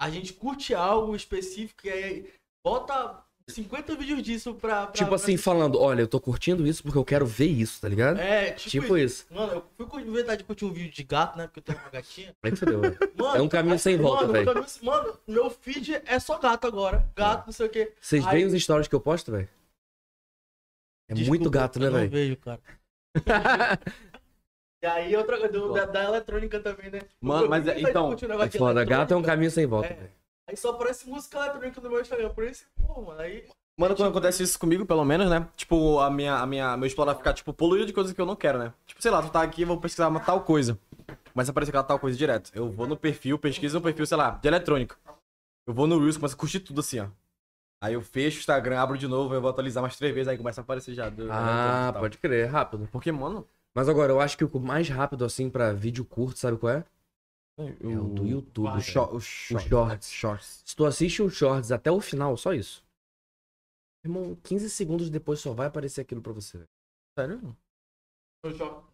A gente curte algo específico e aí bota 50 vídeos disso pra. pra Tipo pra assim, falando, olha, eu tô curtindo isso porque eu quero ver isso, tá ligado? É, tipo, Tipo isso. isso. Mano, eu fui com vontade de curtir um vídeo de gato, né? Porque eu tenho uma gatinha. Aí fodeu. velho. Mano, É um caminho sem volta, velho. Mano, meu feed é só gato agora. Gato, não sei o quê. Vocês Aí- veem os stories que eu posto, velho? É Desculpa, muito gato, né, eu não velho? vejo, cara. <laughs> e aí, outra coisa, do- da, da eletrônica também, né? Mano, mas é- então, É foda, gato é um eletrônica, caminho sem volta, É. velho. Aí só aparece música eletrônica no meu Instagram. Por isso, pô, mano, aí. Mano, quando acontece isso comigo, pelo menos, né? Tipo, a minha, a minha, meu explorar ficar, tipo, poluído de coisas que eu não quero, né? Tipo, sei lá, tu tá aqui, vou pesquisar uma tal coisa. Começa a aparecer aquela tal coisa direto. Eu vou no perfil, pesquiso no perfil, sei lá, de eletrônica. Eu vou no Reels, começo a curtir tudo assim, ó. Aí eu fecho o Instagram, abro de novo, eu vou atualizar mais três vezes, aí começa a aparecer já. do- Ah, tal. pode crer, é rápido. Porque, mano. Mas agora, eu acho que o mais rápido, assim, pra vídeo curto, sabe qual é? É o do YouTube. O, velho. sho o short- shorts. shorts. Se tu assiste um shorts até o final, só isso. Irmão, 15 segundos depois só vai aparecer aquilo pra você. Sério? <laughs>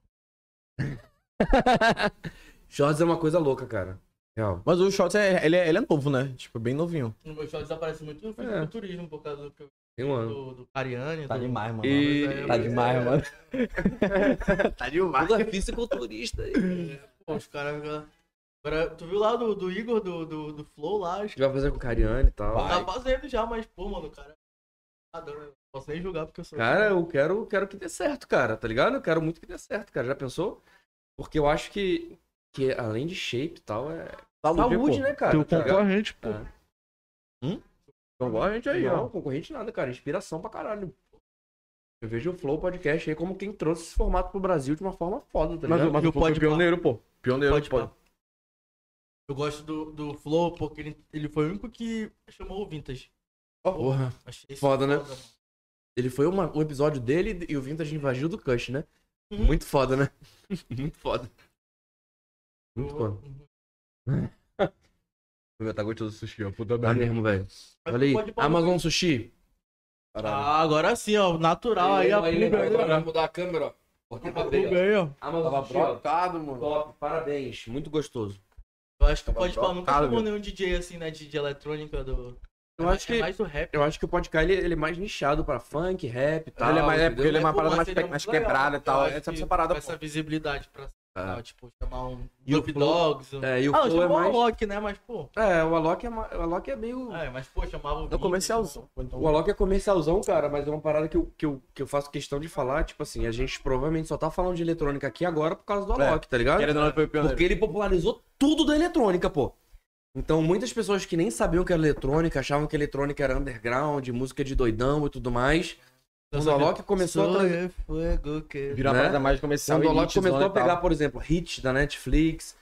Shorts é uma coisa louca, cara. Real. Mas o shorts, é, ele, é, ele é novo, né? Tipo, bem novinho. No meu shorts aparece muito no É. turismo por causa do, que eu- Tem um ano. do, do Ariane. Tá do... demais, mano. E- é- Tá <laughs> demais, mano. tá demais. Toda fisiculturista aí. Pô, os caras. Agora, tu viu lá do, do Igor, do, do, do Flow lá? Acho que vai fazer com Cariane e tal. Vai. tá fazendo já, mas, pô, mano, o cara. Tá dando, não posso nem julgar porque eu sou. Cara, eu quero, quero que dê certo, cara, tá ligado? Eu quero muito que dê certo, cara. Já pensou? Porque eu acho que, que além de shape e tal, é saúde, pô. né, cara? Teu Tá concorrente, pô. É. Hum? Concorrente aí, Não. ó. Concorrente nada, cara. Inspiração pra caralho. Eu vejo o Flow Podcast aí como quem trouxe esse formato pro Brasil de uma forma foda, tá Mas, ligado? mas E o o Flow Pode Pá? pioneiro, pô. Pioneiro, Pode pô. Eu gosto do, do Flow porque ele, ele foi o único que chamou o Vintage. Porra. Achei isso Foda, né? mano. Ele foi uma, um episódio dele e o Vintage invadiu do Cush, né? Uhum. Muito foda, né? <laughs> Muito foda. Muito foda. <laughs> Tá gostoso do sushi, ó. Puta Tá mesmo, velho. Olha aí. Pode Amazon Sushi. Ah, agora sim, ó. Natural aí, ó. vai mudar a câmera, ó. Porque A pulga aí, ó. Amazon Sushi, ó. brotado, mano. Top, parabéns. Muito gostoso. Eu acho que Tava pode falar, nunca chamou meu. nenhum DJ assim, né, de, de eletrônica do... Eu acho É que, mais do rap. eu acho que o podcast ele, ele é mais nichado pra funk, rap e tal. ele é mais, é porque ele é uma parada mais, mais quebrada e tal. Essa, essa parada, com Essa visibilidade pra... tal, tipo, chamar um E o Dogs. É, e o ah, Flow é chamou mais... o Alok, né? Mas, pô. É, o Alok é, ma- o Alok é meio... É, mas, pô, chamava o. É Vini, comercialzão. Então, O Alok é comercialzão, cara, mas é uma parada que eu, que, eu, que eu faço questão de falar, tipo assim, a gente provavelmente só tá falando de eletrônica aqui agora por causa do É. Alok, tá ligado? Porque ele popularizou tudo da eletrônica, pô. Então, muitas pessoas que nem sabiam que era eletrônica, achavam que eletrônica era underground, música de doidão e tudo mais. Quando o Alok começou a trazer... Fogo que... Virou né? uma parada mais comercial Quando o Alok começou a pegar, por exemplo, hits da Netflix,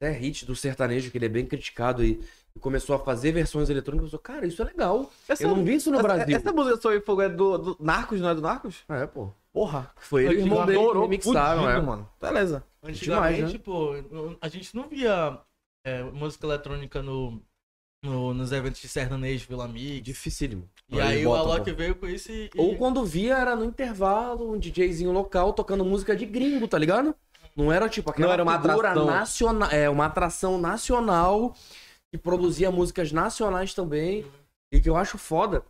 até hits do sertanejo, que ele é bem criticado, e, e começou a fazer versões eletrônicas, eu falei, cara, isso é legal. Essa- eu não vi isso no essa- Brasil. Essa música Sou e Fogo é do, do Narcos, não é do Narcos? É, pô. Porra. Foi ele e o irmão dele que fudido, é. mano. Beleza. Antigamente, Demais, né? pô, a gente não via é, música eletrônica no, no- nos eventos de sertanejo Vila Mix. Dificílimo. E Aí aí o Alok pô. veio com isso e. Ou quando via, era no intervalo, um DJzinho local tocando música de gringo, tá ligado? Não era tipo aquela Não era uma atração. nacional, é uma atração nacional que produzia músicas nacionais também. E que eu acho foda.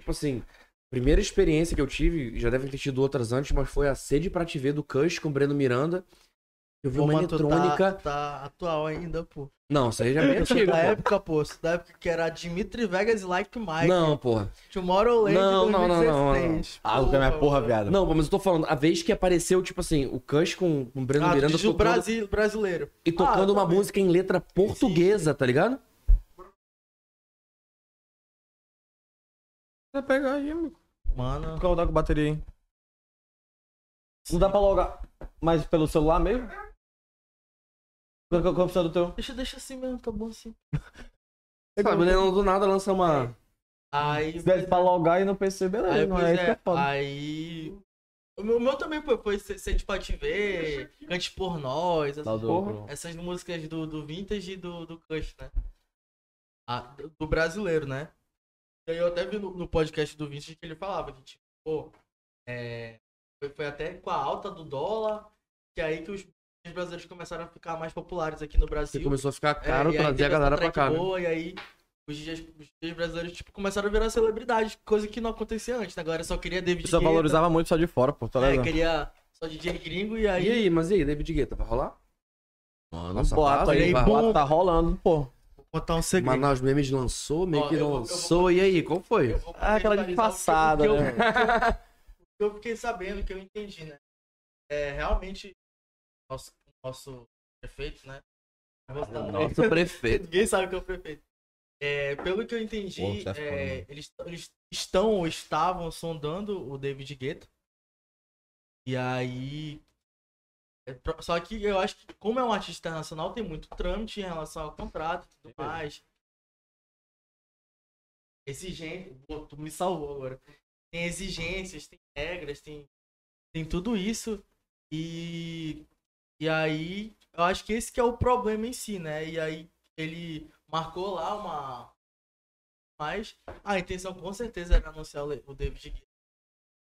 Tipo assim, primeira experiência que eu tive, já devem ter tido outras antes, mas foi a Sede pra Te Ver do Cush com o Breno Miranda. Eu vi Pô, uma mas tu eletrônica. Tá, tá atual ainda, pô. Não, isso aí já é meio <laughs> antigo. da pô. época, pô. Da época que era Dimitri Vegas e Like Mike. Não, porra. Tomorrowland Não, não, não, não, 2016. Ah, o cara é porra, viado. Não, mas eu tô falando, a vez que apareceu, tipo assim, o Cush com, com o Breno Ah, Miranda tocando, Brasil, brasileiro. e tocando Ah, uma música em letra portuguesa, tá ligado? Vai pegar aí, amigo. Mano. Vou rodar com bateria aí. Não dá pra logar mais pelo celular mesmo? Qual que é o computador do teu? Deixa, deixa assim mesmo, tá bom assim. <laughs> Sabe, né? do nada lança uma. Aí. Se tivesse pra logar e não PC, beleza. Aí, não é é, é aí. O meu, o meu também foi, foi de pra te ver, cante por nós, essas, porra. essas músicas do, do Vintage e do, do Cush, né? Ah, do, do brasileiro, né? E aí eu até vi no, no podcast do Vintage que ele falava que, tipo, pô, é, foi, foi até com a alta do dólar, que aí que os os brasileiros começaram a ficar mais populares aqui no Você Brasil. começou a ficar É, caro e aí trazer a galera pra cá. né? boa, E aí os DJs, os DJs brasileiros tipo, começaram a virar celebridade, coisa que não acontecia antes. né? Agora só queria David Guetta, valorizava muito só de fora, pô. Tá é, queria só DJ gringo e aí... E aí, mas e aí, David Guetta, vai rolar? Mano, Nossa, boato vaza, aí, vai. boato tá rolando, pô. Vou contar um segredo. Manaus Memes lançou, meio Ó, que eu não vou- eu vou- lançou. E aí, qual foi? Eu Ah, aquela que eu- né? o que eu fiquei sabendo, que eu entendi, né? É, realmente, nosso, nosso prefeito, né? Nosso prefeito. <laughs> Ninguém sabe que é o prefeito. É, pelo que eu entendi, é é, mano. eles, eles estão ou estavam sondando o David Guetta. E aí. é, Só que eu acho que, como é um artista internacional, tem muito trâmite em relação ao contrato e tudo mais. Exigente. Pô, tu me salvou agora. Tem exigências, tem regras, tem, tem tudo isso. E. E aí, eu acho que esse que é o problema em si, né? E aí ele marcou lá uma. Mas a intenção com certeza era anunciar o David Guetta.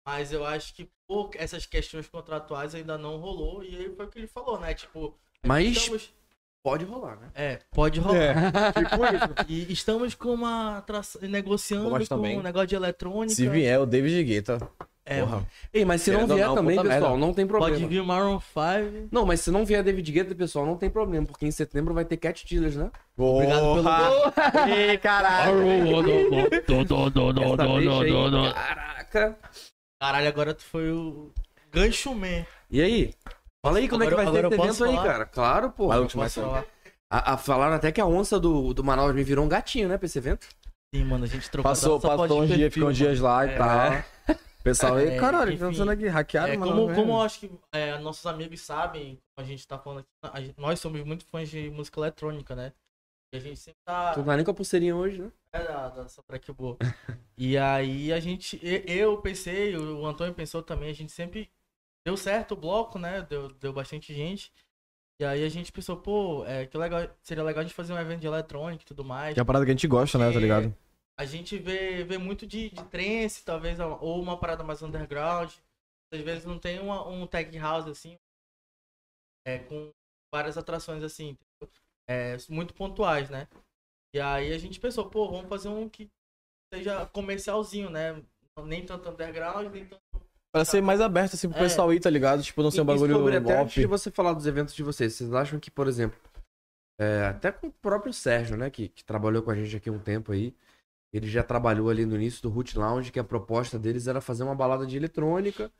Mas eu acho que por essas questões contratuais ainda não rolou. E aí foi o que ele falou, né? Tipo. Mas estamos- pode rolar, né? É, pode rolar. É, tipo. <laughs> E estamos com uma. atração- negociando com também, um negócio de eletrônica. Se vier o David Guetta, é, porra. Ei, mas se não Querendo vier não, também, pessoal, merda. não tem problema. pode vir o Maroon 5. Não, mas se não vier David Guetta, pessoal, não tem problema, porque em setembro vai ter Cat Dealers, né? Obrigado pelo Porra! <laughs> Ih, caralho! <laughs> Caraca. Caralho, agora tu foi o. Gancho Man. E aí? Fala aí como é que vai Agora- ser esse agora evento posso aí, falar? cara. Claro, pô. Mas- falar? A, a- falaram até que a onça do, do Manaus me virou um gatinho, né, pra esse evento. Sim, mano, a gente trocou Passou, passou uns dias, ficou uns dias lá e É. tal. Pessoal, aí, É, caralho, que enfim. tá acontecendo aqui? Hackearam, É, mano. como, como eu acho que é, nossos amigos sabem, como a gente tá falando aqui, gente- nós somos muito fãs de música eletrônica, né? E a gente sempre tá. Tu não tá nem com a pulseirinha hoje, né? É, da, dessa track boa. <laughs> e aí a gente. Eu pensei, o Antônio pensou também, a gente sempre. Deu certo o bloco, né? Deu, deu bastante gente. E aí a gente pensou, pô, é, que legal, seria legal a gente fazer um evento de eletrônica e tudo mais. Que é a parada que a gente gosta, né, tá ligado? A gente vê, vê muito de, de trance, talvez, ou uma parada mais underground. Às vezes não tem uma, um tech house assim, é, com várias atrações assim? É, muito pontuais, né? E aí a gente pensou, pô, vamos fazer um que seja comercialzinho, né? Nem tanto underground, nem tanto Pra ser mais aberto, assim, pro É. pessoal ir, tá ligado? Tipo, não ser um bagulho sobre, até antes de você falar dos eventos de vocês, vocês acham que, por exemplo, é, até com o próprio Sérgio, né, que, que trabalhou com a gente aqui um tempo aí, ele já trabalhou ali no início do Root Lounge, que a proposta deles era fazer uma balada de eletrônica.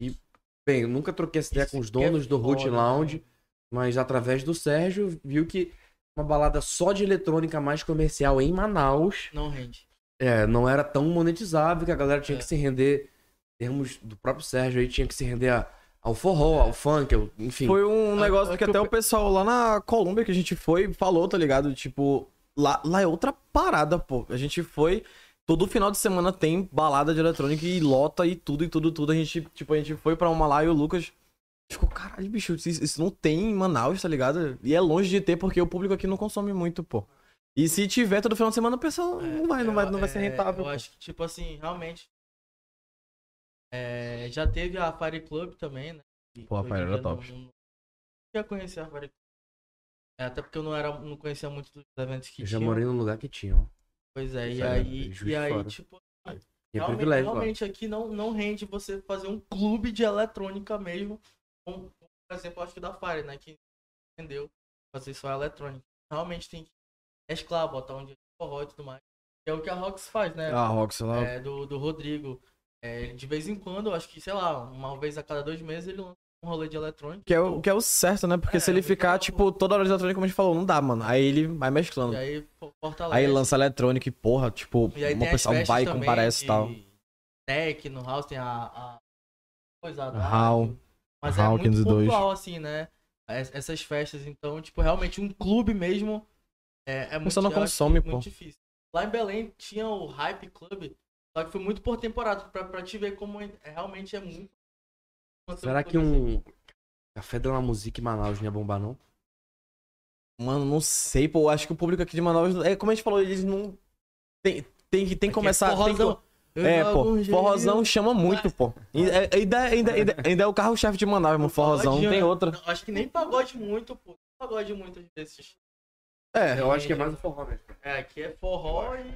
E, bem, eu nunca troquei essa ideia Isso com os é donos do Root foda, Lounge, né? mas através do Sérgio, viu que uma balada só de eletrônica mais comercial em Manaus Não rende. é, não era tão monetizável que a galera tinha É. que se render, em termos do próprio Sérgio aí, tinha que se render a- ao forró, ao funk, ao- enfim. Foi um Ah, negócio é que que até eu o pessoal lá na Colômbia que a gente foi falou, tá ligado? Tipo, lá, lá é outra parada, pô. A gente foi. Todo final de semana tem balada de eletrônica e lota e tudo, e tudo, tudo. A gente, tipo, a gente foi pra uma lá e o Lucas ficou, caralho, bicho, isso, isso não tem em Manaus, tá ligado? E é longe de ter porque o público aqui não consome muito, pô. E se tiver todo final de semana, o pessoal não vai, não vai, não vai ser É, rentável. Eu pô. acho que, tipo assim, realmente. é, já teve a Fire Club também, né? E Pô, a Fire era não- top. Não, já conheci a Fire Club. É, até porque eu não, era, não conhecia muito dos eventos que Eu já tinham. morei num lugar que tinha, ó. Pois é, e aí, de e aí Fora. tipo, Tinha realmente, realmente aqui não, não rende você fazer um clube de eletrônica mesmo. Como, por exemplo, acho que da Fire, né? Que entendeu fazer só eletrônica. Realmente tem que mesclar, botar um dia de forró e tudo mais. Que é o que a Rox faz, né? Ah, Rox, lá. é, do, do Rodrigo. É, de vez em quando, acho que, sei lá, uma vez a cada dois meses ele lança um rolê de eletrônica. Que é, o, que é o certo, né? Porque É, se ele ficar, tipo, toda hora de eletrônica, como a gente falou, não dá, mano. Aí ele vai mesclando. E aí fortalece. Aí lança eletrônica e, porra, tipo, uma pessoa vai e comparece e tal. Tech, no house tem a. a coisa da rádio. Mas Hall é muito 502. pontual, assim, né? Es- Essas festas, então, tipo, realmente um clube mesmo é, é muito, não consome, muito pô. difícil. Lá em Belém tinha o Hype Club, só que foi muito por temporada, pra, pra te ver como é- realmente é muito. Será que um Café da Musique em Manaus não ia bombar, não? Mano, não sei, pô. Acho que o público aqui de Manaus. É como a gente falou, eles não. Tem, tem, que- tem que começar. tem que- Forrozão. Eu É, pô. um Forrozão chama muito, pô. E- é- Ainda, ainda, ainda, ainda é o carro-chefe de Manaus, mano. Forrozão. Não tem outra. Não, acho que nem pagode muito, pô. Pagode muitas vezes. É. Eu acho que é mais o forró mesmo. É, aqui é forró e.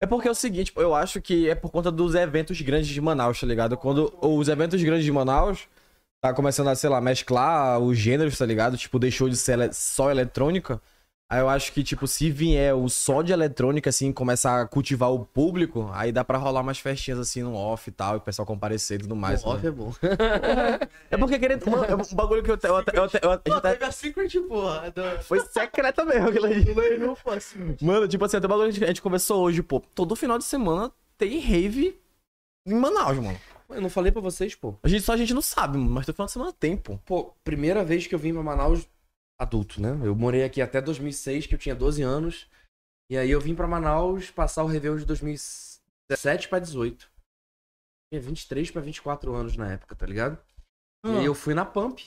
É porque é o seguinte, eu acho que é por conta dos eventos grandes de Manaus, tá ligado? Quando os eventos grandes de Manaus tá começando a, sei lá, mesclar os gêneros, tá ligado? Tipo, deixou de ser só eletrônica. Aí eu acho que, tipo, se vier o só de eletrônica, assim, começar a cultivar o público, aí dá pra rolar umas festinhas, assim, no off e tal, e o pessoal comparecer e tudo mais. o né? off é bom. É porque, querendo... Mano, é um bagulho que eu... até- Eu, até- eu, até- eu, até- Pô, teve a Secret, porra. Do... Foi secreta mesmo aquilo ali. <laughs> Não, pô, assim. Mano, tipo assim, até o bagulho que a gente conversou hoje, pô. Todo final de semana tem rave em Manaus, mano. Eu não falei pra vocês, pô. A gente, só a gente não sabe, mas todo final de semana tem, pô. Pô, primeira vez que eu vim pra Manaus adulto, né? Eu morei aqui até 2006, que eu tinha 12 anos. E aí eu vim pra Manaus passar o Réveillon de 2017 pra 18. Tinha 23 pra 24 anos na época, tá ligado? E aí eu fui na Pump.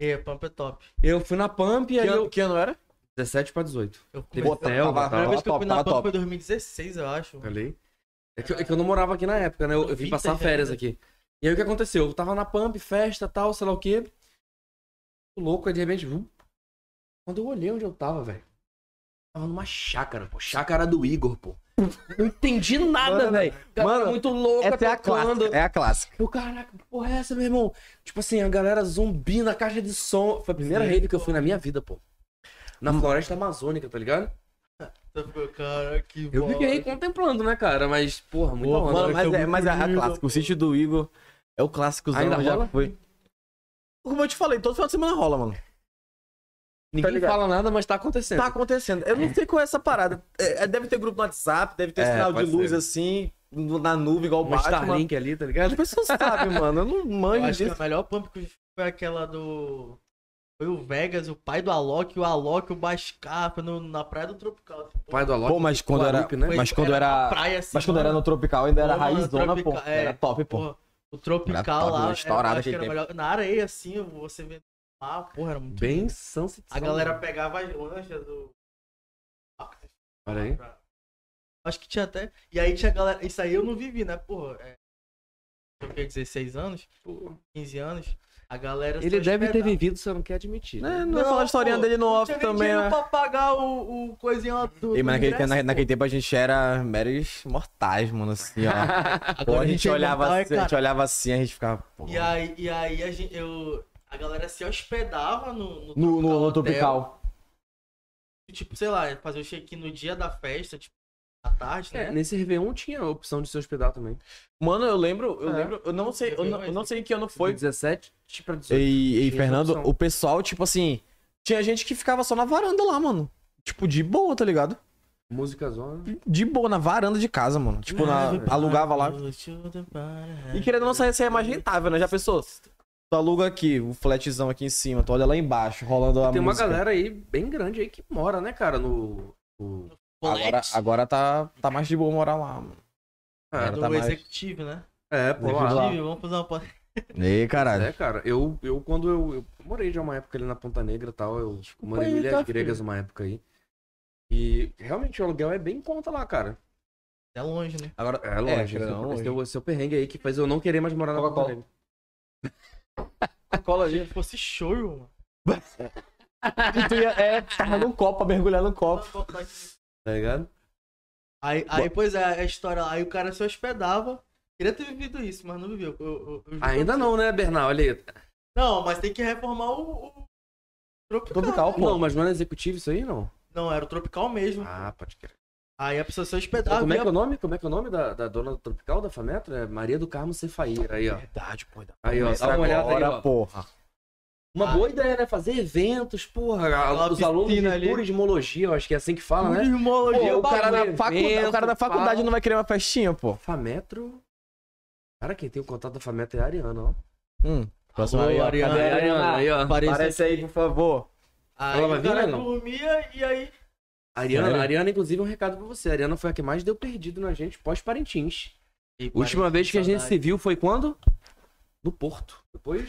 É, Pump é top. Eu fui na Pump e Que aí ano, eu... que ano era? 17 pra 18. Eu Teve Selva, tava- A primeira vez que eu fui na Pump foi 2016, eu acho. Falei. É que, eu- é que eu não morava aqui na época, né? Eu, eu vim passar férias ainda. aqui. E aí o que aconteceu? Eu tava na Pump, festa tal, sei lá o quê. Louco, aí de repente. vum. Quando eu olhei onde eu tava, velho. Tava numa chácara, pô. Chácara do Igor, pô. Não entendi <laughs> nada, velho. Mano, muito louca, Essa é a clássica. É a clássica. Eu, caraca, que porra é essa, meu irmão? Tipo assim, a galera zumbi na caixa de som. Foi a primeira rave que eu fui na minha vida, pô. Na floresta amazônica, tá ligado? Cara, que Eu fiquei contemplando, né, cara? Mas, porra, muito. Mano, vai mas é, mas é a clássica. O sítio do Igor é o clássicozão, Ainda já rola? foi. Como eu te falei, todo final de semana rola, mano. Ninguém ligado? fala nada, mas tá acontecendo. Tá acontecendo. Eu não sei qual é essa parada. É, é, deve ter grupo no WhatsApp, deve ter É, sinal de luz ser. assim, na nuvem, igual o Batman. Starlink ali, tá ligado? As pessoas sabem, mano. Eu não Eu manjo acho que a melhor Pump que eu foi aquela do... Foi o Vegas, o pai do Alok, o Alok, o Bascar, foi no, na praia do Tropical. Tipo, Pai do Alok. Pô, mas quando era. Né? Mas quando na era. praia, assim, Mas quando era mano. no Tropical ainda era Pô, mano, raizzona, pô. É, Era top, pô. Porra, o Tropical Era top, lá? Estourado eu acho que era melhor. Na areia, assim, você vê lá, porra, era muito Bem Sunset A galera pegava as lanchas do. Olha aí. Acho que tinha até. E aí tinha galera. Isso aí eu não vivi, né, porra? É... Eu tinha 16 anos, 15 anos. A galera Ele deve ter hospedava. vivido, você não quer admitir. né? É, não, vai falar a historinha pô, dele no não off também, dinheiro né? pra pagar o, o coisinho lá do. Ei, mas naquele, ingresso, na- naquele tempo a gente era meros mortais, mano, assim, ó. <laughs> Pô, Agora a gente é olhava imortal, é, assim, a gente olhava assim, a gente ficava. pô. E aí, e aí a, gente, eu, a galera se hospedava no, No, no, no Hotel. Tropical. Tipo, sei lá, fazer o check-in no dia da festa, tipo, à tarde, É, né? nesse Réveillon tinha a opção de se hospedar também. Mano, eu lembro, eu É. lembro, eu não sei, eu não, eu não sei em que ano Foi foi. 17 pra 18. E, e Fernando, o pessoal, tipo assim, tinha gente que ficava só na varanda lá, mano. Tipo, de boa, tá ligado? Música zona. De boa, na varanda de casa, mano. Tipo, na, alugava lá. E querendo não, sair é mais rentável, né? Já pensou? Tu aluga aqui, o flatzão aqui em cima, tu olha lá embaixo, rolando a Tem uma música. galera aí bem grande aí que mora, né, cara, no... no... Agora, agora tá, tá mais de boa morar lá, mano. É do tá mais- executivo, né? é, pô. Executivo, vamos fazer uma. <laughs> Ei, caralho. É, cara, eu, eu quando eu, eu morei já uma época ali na Ponta Negra e tal, eu morei em Ilhas tá, Gregas uma época aí. E realmente o aluguel é bem em conta lá, cara. É longe, né? Agora, É longe, É, é longe. é é o perrengue aí que faz eu não querer mais morar na Ponta Coca-Cola. Negra. cola Se fosse show, mano. Tu ia, é, tava no copo, mergulhar no copo. Tá ligado? Aí, aí, pois é, a história. Aí o cara se hospedava. Queria ter vivido isso, mas não viveu. Eu- eu- eu Ainda não, né, Bernal? Olha aí. Não, mas tem que reformar o. o... Tropical. Tropical, pô. Não, mas não é executivo isso aí, não? Não, era o Tropical mesmo. Ah, pode crer. Aí a pessoa se hospedava. Como é que é o nome? Como é que é o nome da, da dona do Tropical da Fametro? É Maria do Carmo Cefaíra. Aí, ó. Verdade, pô. Aí, ó. Dá uma olhada aí, agora, ó. porra. Uma boa ideia, né? Fazer eventos, porra. Aquela Os alunos de ali. turismologia, eu acho que é assim que fala, né? Turismologia, Pô, o, cara bagulho, da faculdade, evento, o cara da faculdade fala. não vai querer uma festinha, pô. Fametro. Cara, quem tem o contato da Fametro é a Ariana, ó. Hum. Alô, aí, ó. Ariana. Ariana, aí, ó. Apareça Aparece aí, por favor. Aí Ela vai vir, né, não? dormia e aí. Ariana, Sério? Ariana, inclusive, um recado pra você. A Ariana foi a que mais deu perdido na gente pós-Parintins. Última vez que a gente se saudade. viu foi quando? No Porto. Depois.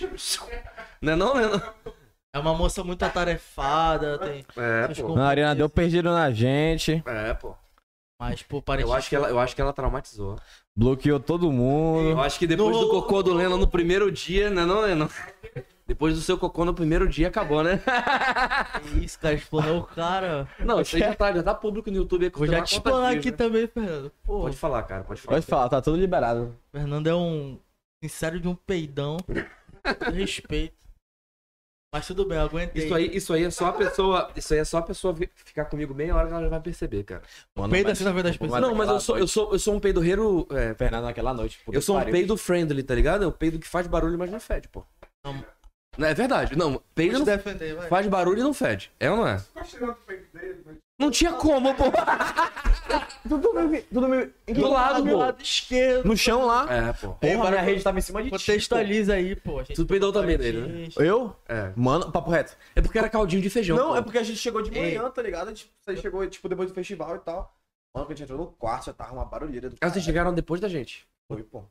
Não é não, né? não? É uma moça muito atarefada, tem. É, pô. A Ariana deu perdido na gente. É, pô. Mas, pô, parece. Eu acho que ela, eu acho que ela traumatizou. Bloqueou todo Eu mundo. acho que depois do cocô do Lennon no primeiro dia, né, não, Lennon? Depois do seu cocô no primeiro dia, acabou, né? <laughs> Isso, cara, explanou o cara. Não, isso aí já tá, já tá público no YouTube. Vou já te explanar aqui tá. também, Fernando. Pô, Pode falar, cara, pode falar. Pode falar, tá tudo liberado. Fernando é um. Sincero de um peidão. <laughs> Respeito. Mas tudo bem, eu aguentei. Isso aí, isso aí é só a pessoa. Isso aí é só a pessoa ficar comigo meia hora que ela já vai perceber, cara. Mano, Peida mas- assim na frente das pessoas. Não, mas eu sou, eu sou, eu sou um peidorreiro. É, Fernando naquela noite. eu sou que um pariu. peido friendly, tá ligado? É um peido que faz barulho, mas não fede, pô. Não. Não, é verdade. Não, peido não defender, vai. faz barulho e não fede. É ou não é? Não tinha como, pô. <laughs> Tudo meio- tudo meio- Do lado, do pô. lado esquerdo. No chão lá. É, pô. Porra, minha rede tava em cima de ti. Contextualiza aí, pô. A gente Tu peidou também dele, né? Eu? É. Mano, papo reto. É porque era caldinho de feijão. Não, pô. é porque a gente chegou de Ei. manhã, tá ligado? A gente a gente chegou, tipo, depois do festival e tal. Mano, quando a gente entrou no quarto, já tava uma barulheira do Ah, vocês chegaram depois da gente. Foi, pô.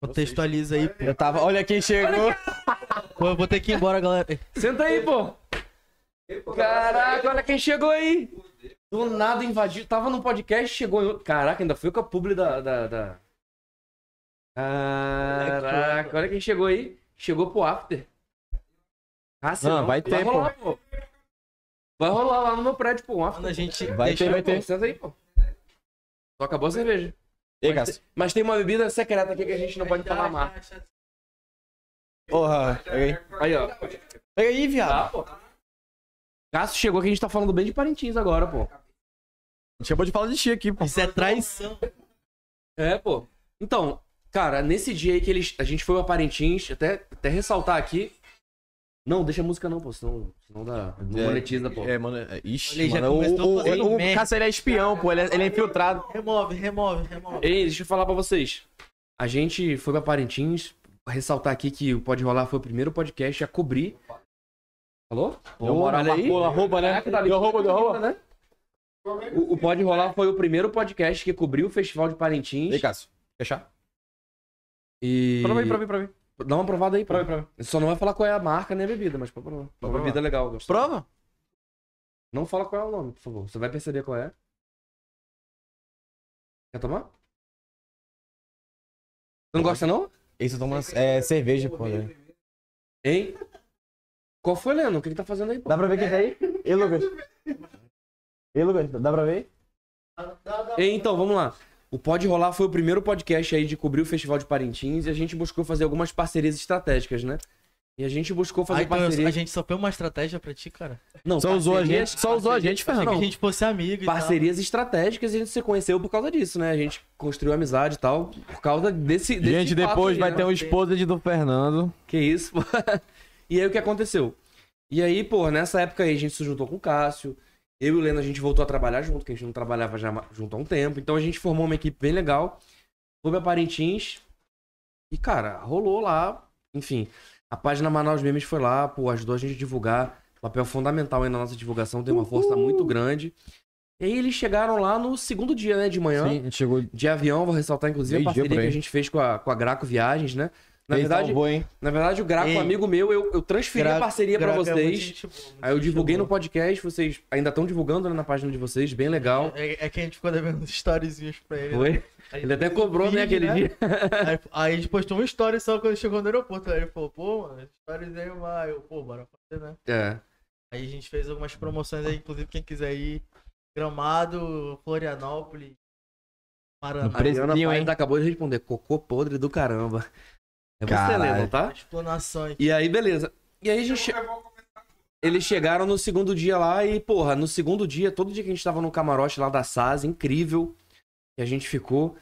Contextualiza aí, pô. Eu tava, olha quem chegou. Pô, eu vou ter que ir embora, galera. Senta aí, pô. Caraca, olha quem chegou aí. Do nada invadiu. Tava no podcast, chegou em outro. Caraca, ainda foi com a publi da. da, da... Caraca, olha quem chegou aí. Chegou pro after. Ah, se Não, vai ter, rolar, pô. Vai rolar lá no meu prédio, pô. Um after. Quando a gente. Vai deixa- ter, vai ter. Senta aí, pô. Só acabou a cerveja. Ei, Mas, mas tem uma bebida secreta aqui que a gente não pode falar mais. Porra, pega aí. Aí, ó. Pega aí, viado. Ah, pô. Cássio chegou que a gente tá falando bem de Parintins agora, pô. A gente acabou de falar de ti aqui, pô. Isso é traição. É, pô. Então, cara, nesse dia aí que eles, a gente foi a Parintins, até, até ressaltar aqui. Não, deixa a música não, pô, senão, senão dá, não É, monetiza, pô. É, mano. é- Ixi, Olha, já mano. começou a fazer O, o, o, merda. Cássio, ele é espião, pô. Ele é, ele é infiltrado. Remove, remove, remove. Ei, deixa eu falar pra vocês. A gente foi pra Parintins, ressaltar aqui que o Pode Rolar foi o primeiro podcast a cobrir. Falou? Deu moral, olha aí. marcou, arroba, né? Caraca, tá Deu arroba, deu arroba. né? O, o Pode Rolar foi o primeiro podcast que cobriu o Festival de Parintins. Ei, Cássio. Fechar? E... Prova aí, prova aí, prova aí. Dá uma provada aí, Prova prova. Só não vai falar qual é a marca nem a bebida, mas pode provar. Uma provar. bebida legal. gostosa. Prova? Não fala qual é o nome, por favor. Você vai perceber qual é. Quer tomar? Você não gosta, não? Isso toma é, cerveja, pô. Né? Hein? Qual foi, Leno? O que que tá fazendo aí, pô? Dá pra ver quem tá aí? Ei, Lucas. Ei, Lucas, dá pra ver? Ei, Então, vamos lá. O Pode Rolar foi o primeiro podcast aí de cobrir o Festival de Parintins e a gente buscou fazer algumas parcerias estratégicas, né? E a gente buscou fazer Ah, então parceria... a gente só fez uma estratégia pra ti, cara. Não, Só usou a gente, só usou a gente, Achei que Fernando. a gente fosse amigo e Parcerias estratégicas e a gente se conheceu por causa disso, né? A gente construiu amizade e tal, por causa desse. desse Gente, fato depois aí, vai né? ter um exposed do Fernando. Que isso, pô. <laughs> E aí o que aconteceu? E aí, pô, nessa época aí a gente se juntou com o Cássio. Eu e o Leno a gente voltou a trabalhar junto, que a gente não trabalhava já junto há um tempo. Então a gente formou uma equipe bem legal. Clube Parintins. E, cara, rolou lá. Enfim, a página Manaus Memes foi lá, pô, ajudou a gente a divulgar. Papel fundamental aí na nossa divulgação, tem uma força muito grande. E aí eles chegaram lá no segundo dia, né, de manhã Sim, a gente chegou. de avião, vou ressaltar inclusive a Meio dia parceria que a gente fez com a, com a Graco Viagens, né? Na Ele verdade, salvou, hein? na verdade, o Graco, Ei. amigo meu, eu, eu transferi a Gra- parceria pra Graca é muito vocês. gente boa, muito Aí eu divulguei no podcast, vocês ainda estão divulgando né, na página de vocês, bem legal. É, é que a gente ficou devendo storyzinhos pra ele. né? Foi? Aí Ele até um cobrou, né, vídeo, aquele dia. <laughs> Aí, aí a gente postou um story só quando chegou no aeroporto. Aí ele falou, pô, mano, stories aí, vai. Eu, pô, bora fazer, né? É. Aí a gente fez algumas promoções aí, inclusive quem quiser ir. Gramado, Florianópolis, Paraná. No preço. A Ana Precinho, Paes hein? acabou de responder, cocô podre do caramba. É você, Caralho. Leno, tá? Explanação aqui. E aí, beleza. E aí a gente... Eles chegaram no segundo dia lá e, porra, no segundo dia, todo dia que a gente tava no camarote lá da SAS, incrível, que a gente ficou,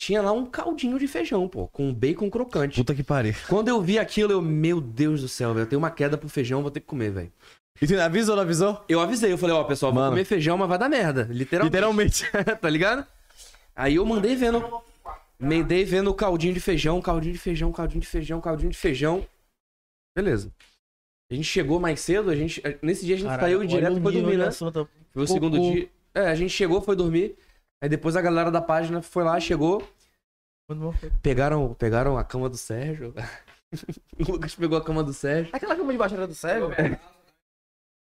tinha lá um caldinho de feijão, pô, com bacon crocante. Puta que pariu. Quando eu vi aquilo, eu, meu Deus do céu, velho, eu tenho uma queda pro feijão, vou ter que comer, velho. E tu avisou ou não avisou? Eu avisei, eu falei, ó, pessoal, vou Mano. comer feijão, mas vai dar merda, literalmente. Literalmente. <laughs> tá ligado? Aí eu mandei vendo, mandei vendo o caldinho de feijão, caldinho de feijão, caldinho de feijão, caldinho de feijão. Beleza. A gente chegou mais cedo, a gente, nesse dia a gente Caralho, saiu direto e foi dormir, né? Foi o segundo Cocô. dia. É, a gente chegou, foi dormir. Aí depois a galera da página foi lá, chegou, pegaram, pegaram a cama do Sérgio. <laughs> o Lucas pegou a cama do Sérgio. Aquela cama de baixo era do Sérgio?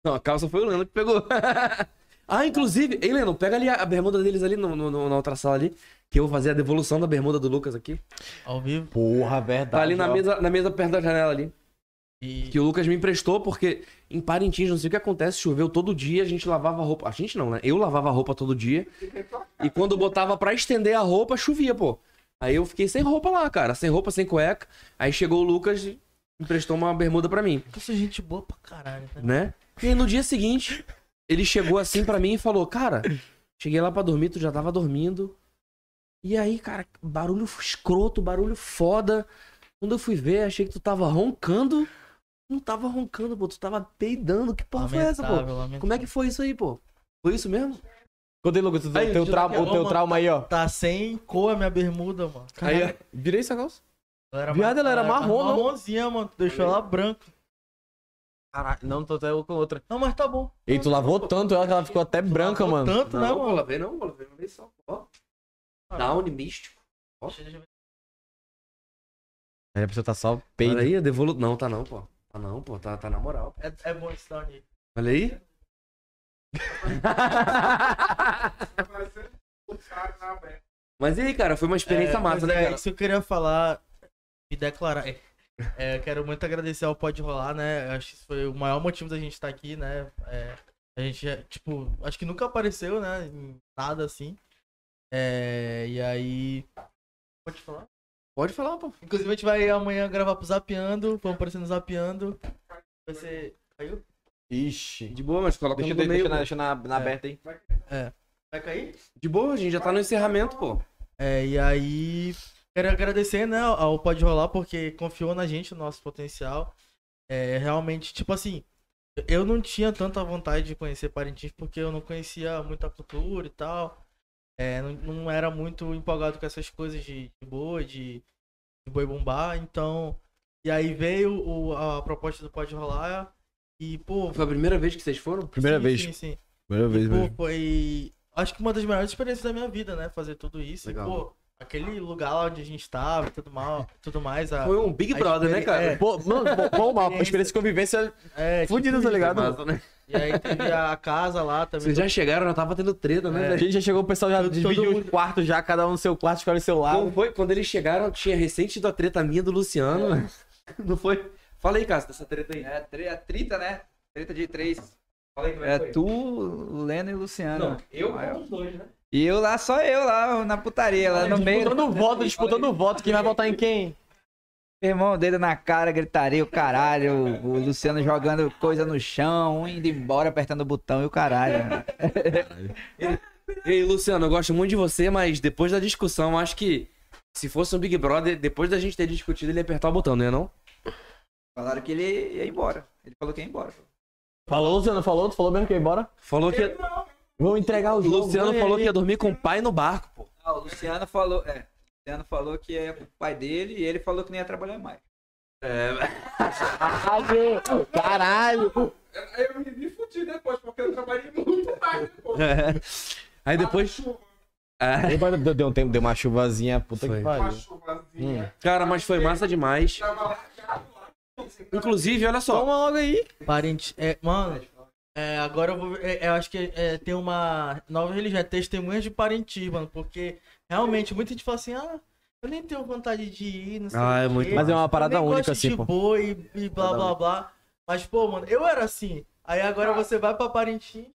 Não, a calça foi o Leno que pegou. <laughs> ah, inclusive, ei, Leno, pega ali a, a bermuda deles ali no, no- no- na outra sala ali. Que eu vou fazer a devolução da bermuda do Lucas aqui. Ao vivo. Porra, verdade. Tá ali na ó. mesa, na mesa perto da janela ali. E Que o Lucas me emprestou, porque em Parintins, não sei o que acontece, choveu todo dia, a gente lavava roupa. A gente não, né? Eu lavava roupa todo dia. E quando eu botava pra estender a roupa, chovia, pô. Aí eu fiquei sem roupa lá, cara. Sem roupa, sem cueca. Aí chegou o Lucas e emprestou uma bermuda pra mim, eu sou gente boa pra caralho, né? né? E aí no dia seguinte, ele chegou assim pra mim e falou: Cara, cheguei lá pra dormir, tu já tava dormindo. E aí, cara, barulho escroto, barulho foda. Quando eu fui ver, achei que tu tava roncando. Não tava roncando, pô. Tu tava peidando. Que porra foi essa, pô? Lamentável, lamentável. Como é que foi isso aí, pô? Foi isso mesmo? Conta aí, Lucas, o Aí, teu, aqui, o teu trauma aí, ó. Tá sem cor a minha bermuda, mano. Aí, ó. Virei essa calça. Ela era Viado, ela era marrom, não? Marronzinha, mano. Tu deixou ela branca. Caralho, não, tô até com outra. Não, mas tá bom. E tu lavou tanto ela que ela ficou até branca, mano. Tanto, né, Não, mano? bola vem não, bola vem uma vez só. Ó. Down místico. Ver. Aí a pessoa tá só Olha peido. aí, devolu... Não, tá não, pô. Tá não, pô. Tá, tá na moral. É, é bom esse down aí. Olha aí. <laughs> Mas e aí, cara? Foi uma experiência É, massa, mas né, é cara? isso que eu queria falar e declarar. É, é, eu quero muito agradecer ao Pode Rolar, né? Acho que isso foi o maior motivo da gente estar aqui, né? É, a gente, é, tipo, acho que nunca apareceu, né? Em nada assim. É, e aí. Pode falar? Pode falar, pô. Inclusive a gente vai amanhã gravar pro Zapeando. Vamos aparecer no Zapeando. Vai ser. Caiu? Ixi. De boa, mas coloca Deixa, no meio. deixa, na, deixa na, na É. aberta aí. Vai cair? De boa, a gente já tá no encerramento, pô. É, e aí, quero agradecer, né, ao Pode Rolar, porque confiou na gente, no nosso potencial. É, realmente, tipo assim, eu não tinha tanta vontade de conhecer Parintins, porque eu não conhecia muita cultura e tal. É, não, não era muito empolgado com essas coisas de, de boi, de, de boi bombar, então... E aí veio o- a proposta do Pode Rolar e, pô... Foi a primeira vez que vocês foram? Primeira sim, vez. Sim, sim. Primeira vez E, pô, mesmo. foi. Acho que uma das melhores experiências da minha vida, né? Fazer tudo isso. Legal. E, pô, aquele lugar lá onde a gente tava e tudo, mal, tudo mais. A, Foi um Big a Brother, né, cara? é. Pô, mano, bom, uma <laughs> experiência de convivência é, tipo fudida, tá isso. ligado? Massa, né? E aí teve a casa lá também. Vocês já chegaram, já tava tendo treta, né, É. A gente já chegou, o pessoal já dividiu os mundo- quartos já, cada um no seu quarto, escolhe o seu lado. Não foi? Quando eles chegaram, tinha recém tido a treta minha do Luciano. né? <laughs> Não foi? Fala aí, Cássio, dessa treta aí. É, tre- é trita, né? Treta de três. Fala aí como É foi. tu, o Leno e o Luciano. Não, eu com os dois, né? E eu lá, só eu lá na putaria, lá no meio. Disputando voto, disputando voto. Quem vai votar em quem? Irmão, dedo na cara, gritaria, o caralho. O, o Luciano jogando coisa no chão, um indo embora, apertando o botão e o caralho. Ei, Luciano, eu gosto muito de você, mas depois da discussão, eu acho que se fosse um Big Brother, depois da gente ter discutido, ele ia apertar o botão, não ia não? Falaram que ele ia embora. Ele falou que ia embora. Falou, Luciano? Falou? Tu falou mesmo que ia embora? Falou que. Vou entregar o O jogo. Luciano falou aí. que ia dormir com o pai no barco, pô. Ah, o Luciano falou, é. O Luciano falou que ia pro pai dele e ele falou que não ia trabalhar mais. É. Caralho! Eu me, me fudi depois, porque eu trabalhei muito mais depois. Aí depois. É. Deu, deu um tempo, deu uma chuvazinha, puta Foi. que Uma pariu. chuvazinha. Cara, mas foi massa demais. Inclusive, olha só. Toma logo aí. Parente. É, mano, é, agora eu vou. é, eu acho que é, tem uma nova religião, é testemunhas de parentes, mano. Porque realmente muita gente fala assim, ah, eu nem tenho vontade de ir, não sei Ah, o é muito Mas é uma parada única, assim, pô. boi e blá blá blá. Mas, pô, mano, eu era assim. Aí agora você vai pra Parintins.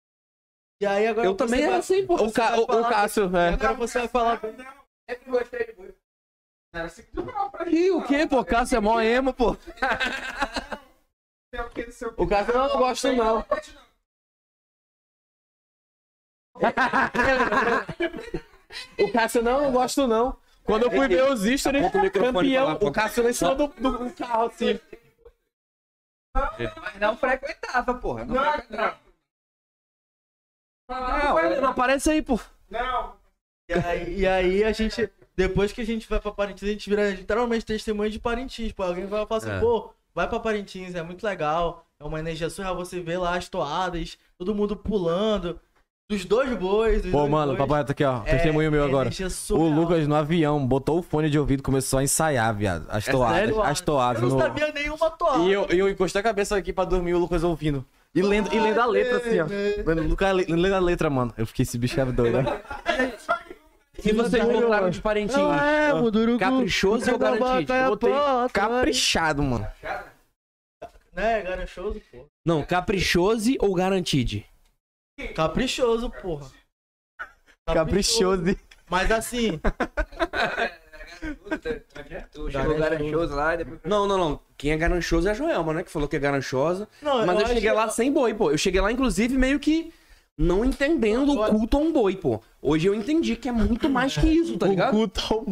E aí agora Eu você também vai- era assim, pô. O, Ca- o, o falar- Cássio, e é. Agora você vai falar. Sempre gostei de boi. Era assim que tu falava pra Ih, o quê, pô? Cássio é mó emo, pô. O que, o O Cássio eu não gosto, não. O Cássio não, não gosto, não. Quando eu fui ver os stories, campeão, o Cássio lá em cima do, do carro, assim. Mas não frequentava, porra. Não, Não, frequentava. não. Não, Não aparece aí, pô. Não. E aí, e aí a gente, depois que a gente vai pra Parintins, a gente vira literalmente testemunha de Parintins. Pô, alguém vai falar assim, É. pô, vai pra Parintins, é muito legal. É uma energia surreal, você vê lá as toadas, todo mundo pulando. Dos dois bois. Dos Pô, dois mano, bois. papai tá aqui, ó. É, Testemunho meu agora. energia O. Lucas no avião botou o fone de ouvido e começou a ensaiar, viado. As toadas, sério? as toadas. Eu não no- sabia nenhuma toada. E eu, eu encostei a cabeça aqui pra dormir, o Lucas ouvindo. E lendo, e lendo a letra, assim, ó. Lendo, o Lucas le- lendo a letra, mano. Eu fiquei esse bicho é doido, né? E vocês voltaram de parentinho? Não é, Mudurugu. Caprichoso ou garantido? é Botei caprichado, mano. Né, garanchoso, pô. Não, caprichoso ou garantido? Caprichoso, porra. Caprichoso. Mas assim, <laughs> Tu chegou garanchoso lá e depois. Não, não, não. Quem é garanchoso é a Joelma, né? Que falou que é garanchosa. não, Mas eu, acho cheguei que- lá sem boi, pô. Eu cheguei lá, inclusive, meio que não entendendo o culto a um boi, pô. Hoje eu entendi que é muito mais que isso, tá ligado?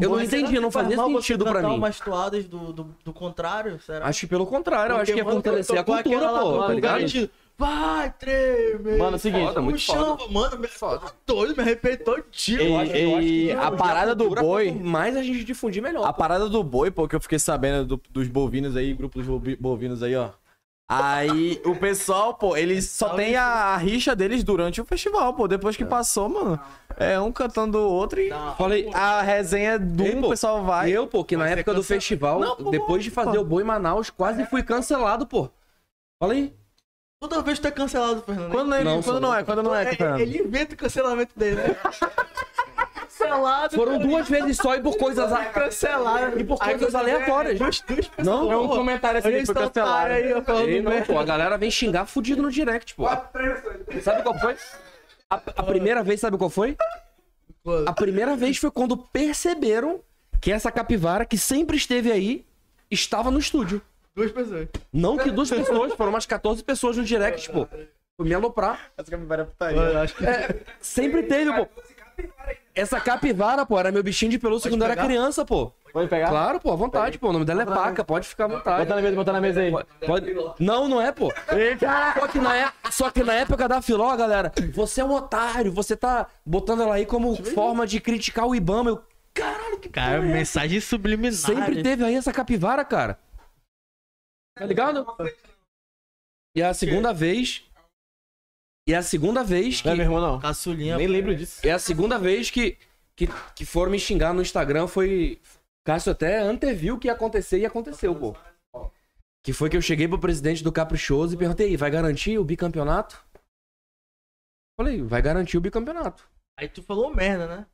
Eu não entendi, não Faz fazia sentido pra mim. umas toadas do, do, do contrário, será? Acho que pelo contrário, eu acho que é fortalecer a cultura, pô, tá ligado? Garantido. Vai, tremer. Mano, é o seguinte, Foda, muito o chão, mano, me... Foda. doido, me arrepiei todinho. Eu acho- eu acho que ei, a parada do boi- mais a gente difundir, melhor. A pô. parada do boi, pô, que eu fiquei sabendo do- dos bovinos aí, grupo dos bovi- bovinos aí, ó. Aí o pessoal, pô, eles só tem a, a rixa deles durante o festival, pô. Depois que passou, mano, é um cantando o outro e Não, Falei, a resenha do Ei, um, pô, o pessoal vai. eu, pô, que na época do cancelado. festival, Não, pô, depois de fazer pô. o boi em Manaus, quase fui cancelado, pô. Fala aí. Toda vez tu é cancelado, Fernando. Quando, ele, Não, quando não é, quando não é, É, Fernando. ele inventa o cancelamento dele, né? <laughs> cancelado. Foram duas vezes só e por coisas, a- cancelado. e por Aí coisas aleatórias. pessoas. Não, É um comentário assim, esse foi cancelado. aí, Ei, não, pô, a galera vem xingar fudido no direct, pô. Sabe qual foi? A, a primeira vez, sabe qual foi? A primeira vez foi quando perceberam que essa capivara, que sempre esteve aí, estava no estúdio. Duas pessoas. Não que duas pessoas, foram umas 14 pessoas no direct, pô. Foi me aloprar. Essa capivara é putaria. Eu acho que Sempre teve, pô. Essa capivara, pô, era meu bichinho de pelúcia quando eu era pegar? criança, pô. Pode pegar? Claro, pô, à vontade, pô. O nome dela é Paca, pode ficar à vontade. Bota na mesa, bota na mesa aí. Pode... Não, não é, pô. Só que, na é... Só que na época da Filó, galera, você é um otário, você tá botando ela aí como forma de criticar o Ibama. Eu, caralho, que Cara, porra é mensagem subliminar. Sempre teve aí essa capivara, cara. Tá ligado? E é a segunda vez. E é a segunda vez que. Não é meu irmão, não. Caçulinha. Nem lembro disso. É a segunda vez que, que, que foram me xingar no Instagram. Foi. Cássio até anteviu que ia acontecer e aconteceu, pô. Que foi que eu cheguei pro presidente do Caprichoso e perguntei: "E aí, vai garantir o bicampeonato? Falei, vai garantir o bicampeonato. Aí tu falou merda, né?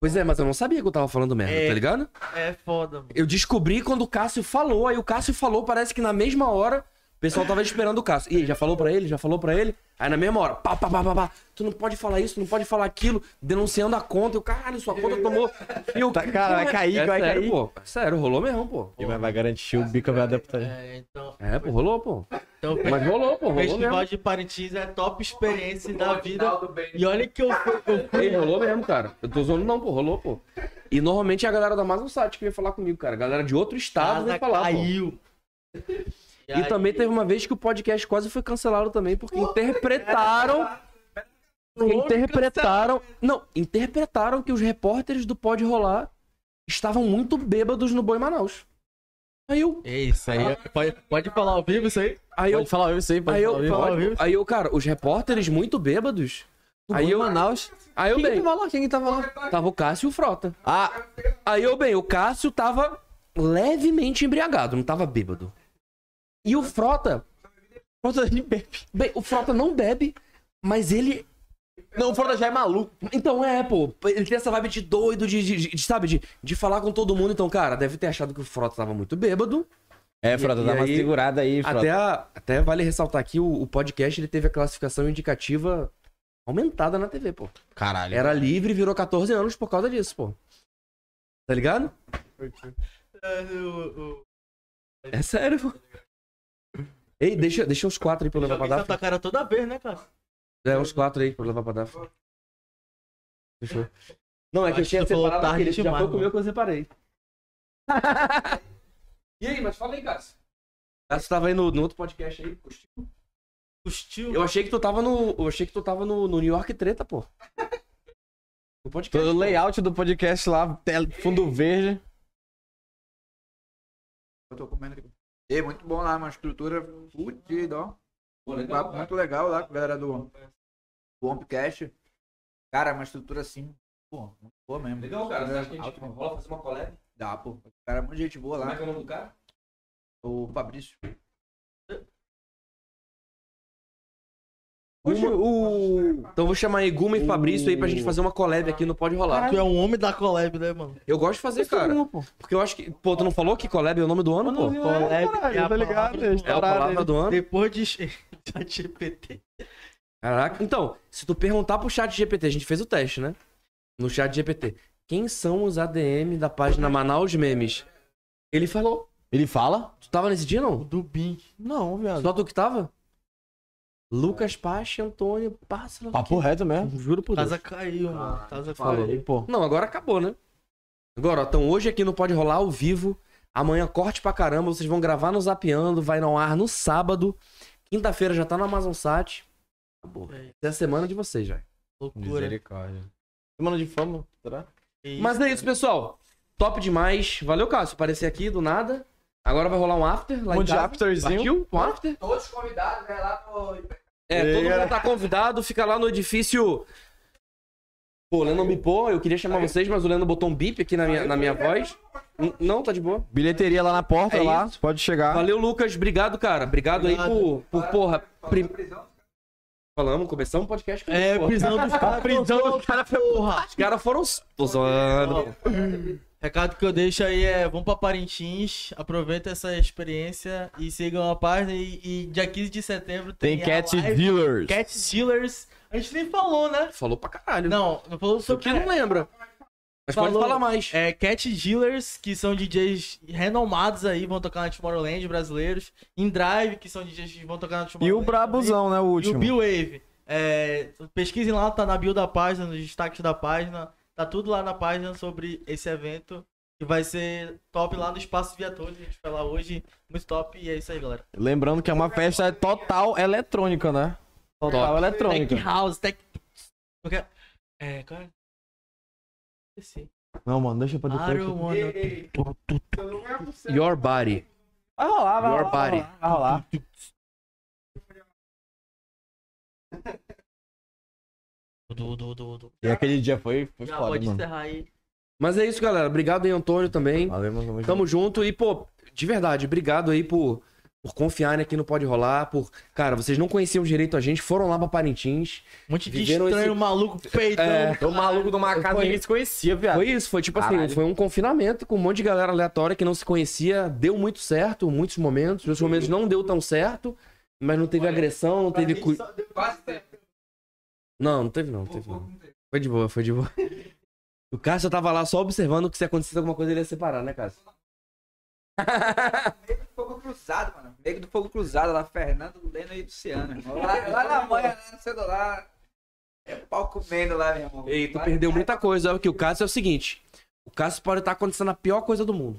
Pois é, mas eu não sabia que eu tava falando merda, É. tá ligado? É foda, mano. Eu descobri quando o Cássio falou, aí o Cássio falou, parece que na mesma hora o pessoal tava esperando o Cássio. E aí, já falou pra ele, já falou pra ele. Aí na mesma hora, pá, pá, pá, pá, pá, tu não pode falar isso, tu não pode falar aquilo, denunciando a conta. E o caralho, sua conta tomou. E eu, Tá, cara, vai cair, é vai sério, cair. pô. Sério, rolou mesmo, pô. E vai, vai garantir o bico vai adaptar. É, então. É, pô, rolou, pô. então Mas rolou, pô, o rolou Festival mesmo. de Parintins é top experiência da vida. E olha que eu fui. Eu rolou mesmo, cara. Eu tô zoando não, pô, rolou, pô. E normalmente é a galera da Amazon Site que vem falar comigo, cara. A galera de outro estado casa vem falar, pô. E aí- também teve uma vez que o podcast quase foi cancelado também, porque interpretaram. Interpretaram. Não, interpretaram que os repórteres do Pode Rolar estavam muito bêbados no Boi Manaus. Aí eu. É isso aí. Pode, pode falar ao vivo isso aí? Aí eu. Pode falar isso aí, pode Aí falar ao eu, vivo. falar ao vivo. aí eu, cara, os repórteres muito bêbados. Aí eu. Manaus. Aí eu Quem que bem. tava lá? Quem que tava lá? Tava o Cássio e o Frota. Ah, Aí eu bem, o Cássio tava levemente embriagado, não tava bêbado. E o Frota. Frota bebe. Bem, o Frota não bebe, mas ele Não, o Frota já é maluco. Então é, pô, ele tem essa vibe de doido, de, de- de- sabe, de, de falar com todo mundo. Então, cara, deve ter achado que o Frota tava muito bêbado. É, Frota, E- dá e uma aí- segurada aí, Frota. Até, a- até vale ressaltar aqui, o, o podcast ele teve a classificação indicativa aumentada na TV, pô. Caralho. Era livre e virou 14 anos por causa disso, pô. Tá ligado? É, o- o- É sério, pô. Ei, deixa, deixa os quatro aí pra eu levar pra Daphne. Santa Cara toda vez, né, cara? É, uns quatro aí pra eu levar pra Daphne. Fechou. Não, é que eu tinha separado aquele, já foi comigo que eu separei. <laughs> e aí, mas fala aí, Cássio. Cássio tava aí no, no outro podcast aí, curtiu? Custiu. Eu achei que tu tava no. Eu achei que tu tava no, no New York Treta, pô. <laughs> No podcast. O layout do podcast lá, fundo verde. Eu tô comendo aqui. E muito bom lá, uma estrutura fudida, ó. Pô, Um papo muito legal lá com a galera do, do. Cara, uma estrutura assim, pô, muito boa mesmo. Legal, cara. Você acha que a gente rola fazer uma collab? Dá, pô. O cara é muito gente boa Como é lá. que é o nome do cara? O Fabrício. Guma, o... Então eu vou chamar aí Guma e Fabrício aí pra gente fazer uma collab aqui no Pode Rolar. Tu é um homem da collab, né, mano? Eu gosto de fazer, cara. Porque eu acho que. Pô, tu não falou que collab é o nome do ano, pô? Collab é a tá ligado? palavra do É a ano. palavra do ano. Depois de ChatGPT. <laughs> Caraca. Então, se tu perguntar pro chat GPT, a gente fez o teste, né? No chat GPT. Quem são os ADM da página Manaus Memes? Ele falou. Ele fala? Tu tava nesse dia, O não? do Bing. Não, viado. Só tu que tava? Lucas Pache, Antônio, Pássaro. Papo reto mesmo. Juro por Deus. Casa caiu, mano. Casa Falou. caiu. Pô. Não, agora acabou, né? Agora, ó, então hoje aqui no Pode Rolar ao vivo. Amanhã corte pra caramba. Vocês vão gravar no Zapeando. Vai no ar no sábado. Quinta-feira já tá no Amazon Sat. Acabou. É. É a semana de vocês já. Loucura. Misericórdia. Semana de fama, será? Que Mas é isso, pessoal. Top demais. Valeu, Cássio. Aparecer aqui do nada. Agora vai rolar um after lá Um em de casa. afterzinho. Partiu? Um after? Todos convidados, né, lá no... É, todo mundo tá convidado. Fica lá no edifício... Pô, o Leno bipou. Eu queria chamar vocês, mas o Leno botou um bip aqui na minha, na minha voz. Não, tá de boa. Bilheteria lá na porta, É lá. isso. Pode chegar. Valeu, Lucas. Obrigado, cara. Obrigado, aí por, por porra. prim- Falamos, começamos o podcast com É, prisão dos <laughs> caras. prisão dos caras, porra. Os caras foram. Tô zoando. Recado que eu deixo aí é: vão pra Parintins, aproveita essa experiência e sigam a página. E, e dia 15 de setembro Tem tem, Cat live Dealers. Cat Dealers. A gente nem falou, né? Falou pra caralho. Não, não falou sobre. aqui não lembra. Mas pode Falou. falar mais. É, Cat Dealers, que são DJs renomados aí, vão tocar na Tomorrowland, brasileiros. In Drive, que são DJs que vão tocar na E Tomorrowland. o Brabuzão, né? O E o último. Bill Wave. É, pesquisem lá, tá na bio da página, nos destaques da página. Tá tudo lá na página sobre esse evento. Que vai ser top lá no Espaço Viator. A gente vai lá hoje. Muito top. E é isso aí, galera. Lembrando que é uma festa total eletrônica, né? Total eletrônica. Tech House, Tech. É, cara. Esqueci. Não, mano, deixa pra depois. Aro, mano. Your body. Vai rolar, vai Your rolar. body. Vai rolar. <laughs> Du, du, du, du. E aquele dia foi, foi Já foda, pode mano. encerrar aí. Mas é isso, galera. Obrigado aí, Antônio, também. Valeu, mano. tamo junto. Tamo junto. E, pô, de verdade, obrigado aí por, por confiarem aqui no Pode Rolar, por... Cara, vocês não conheciam direito a gente, foram lá pra Parintins. Um monte de Viveram estranho, esse- maluco, peitão. É. O maluco de uma casa Foi- ninguém se conhecia, viado. Foi isso, foi tipo assim, Caralho. foi um confinamento com um monte de galera aleatória que não se conhecia, deu muito certo, muitos momentos, muitos momentos não deu tão certo, mas não teve agressão, não teve... cu- Quase. Não, não teve não, não teve não. Foi de boa, foi de boa. <laughs> O Cássio tava lá só observando que se acontecesse alguma coisa ele ia separar, né, Cássio? Nego do Fogo Cruzado, mano. Nego do Fogo Cruzado lá, Fernando, Leno e Luciano. Lá, lá na manhã, lá no celular. É pau comendo lá, meu irmão. Ei, tu perdeu muita coisa, o Cássio é o seguinte, o Cássio pode estar acontecendo a pior coisa do mundo.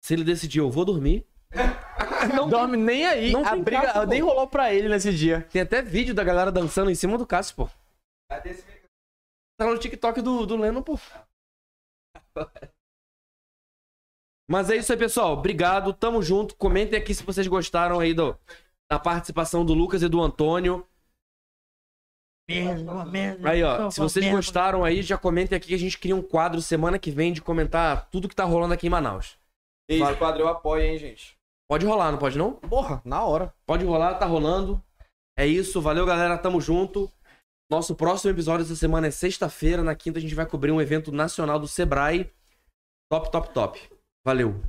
Se ele decidir, eu vou dormir, <laughs> Não dorme nem aí. Não a briga caso, nem rolou pra ele nesse dia. tem até vídeo da galera dançando em cima do Cássio, pô. Tá no TikTok do, do Leno, pô. Mas é isso aí, pessoal. Obrigado, tamo junto. Comentem aqui se vocês gostaram aí do, da participação do Lucas e do Antônio. Merda, uma merda. Aí, ó, se vocês merda. gostaram aí, já comentem aqui que a gente cria um quadro semana que vem de comentar tudo que tá rolando aqui em Manaus. Esse quadro eu apoio, hein, gente. Pode rolar, não pode não? Porra, na hora. Pode rolar, tá rolando. É isso, valeu galera, tamo junto. Nosso próximo episódio essa semana é sexta-feira, na quinta a gente vai cobrir um evento nacional do Sebrae. Top, top, top. Valeu.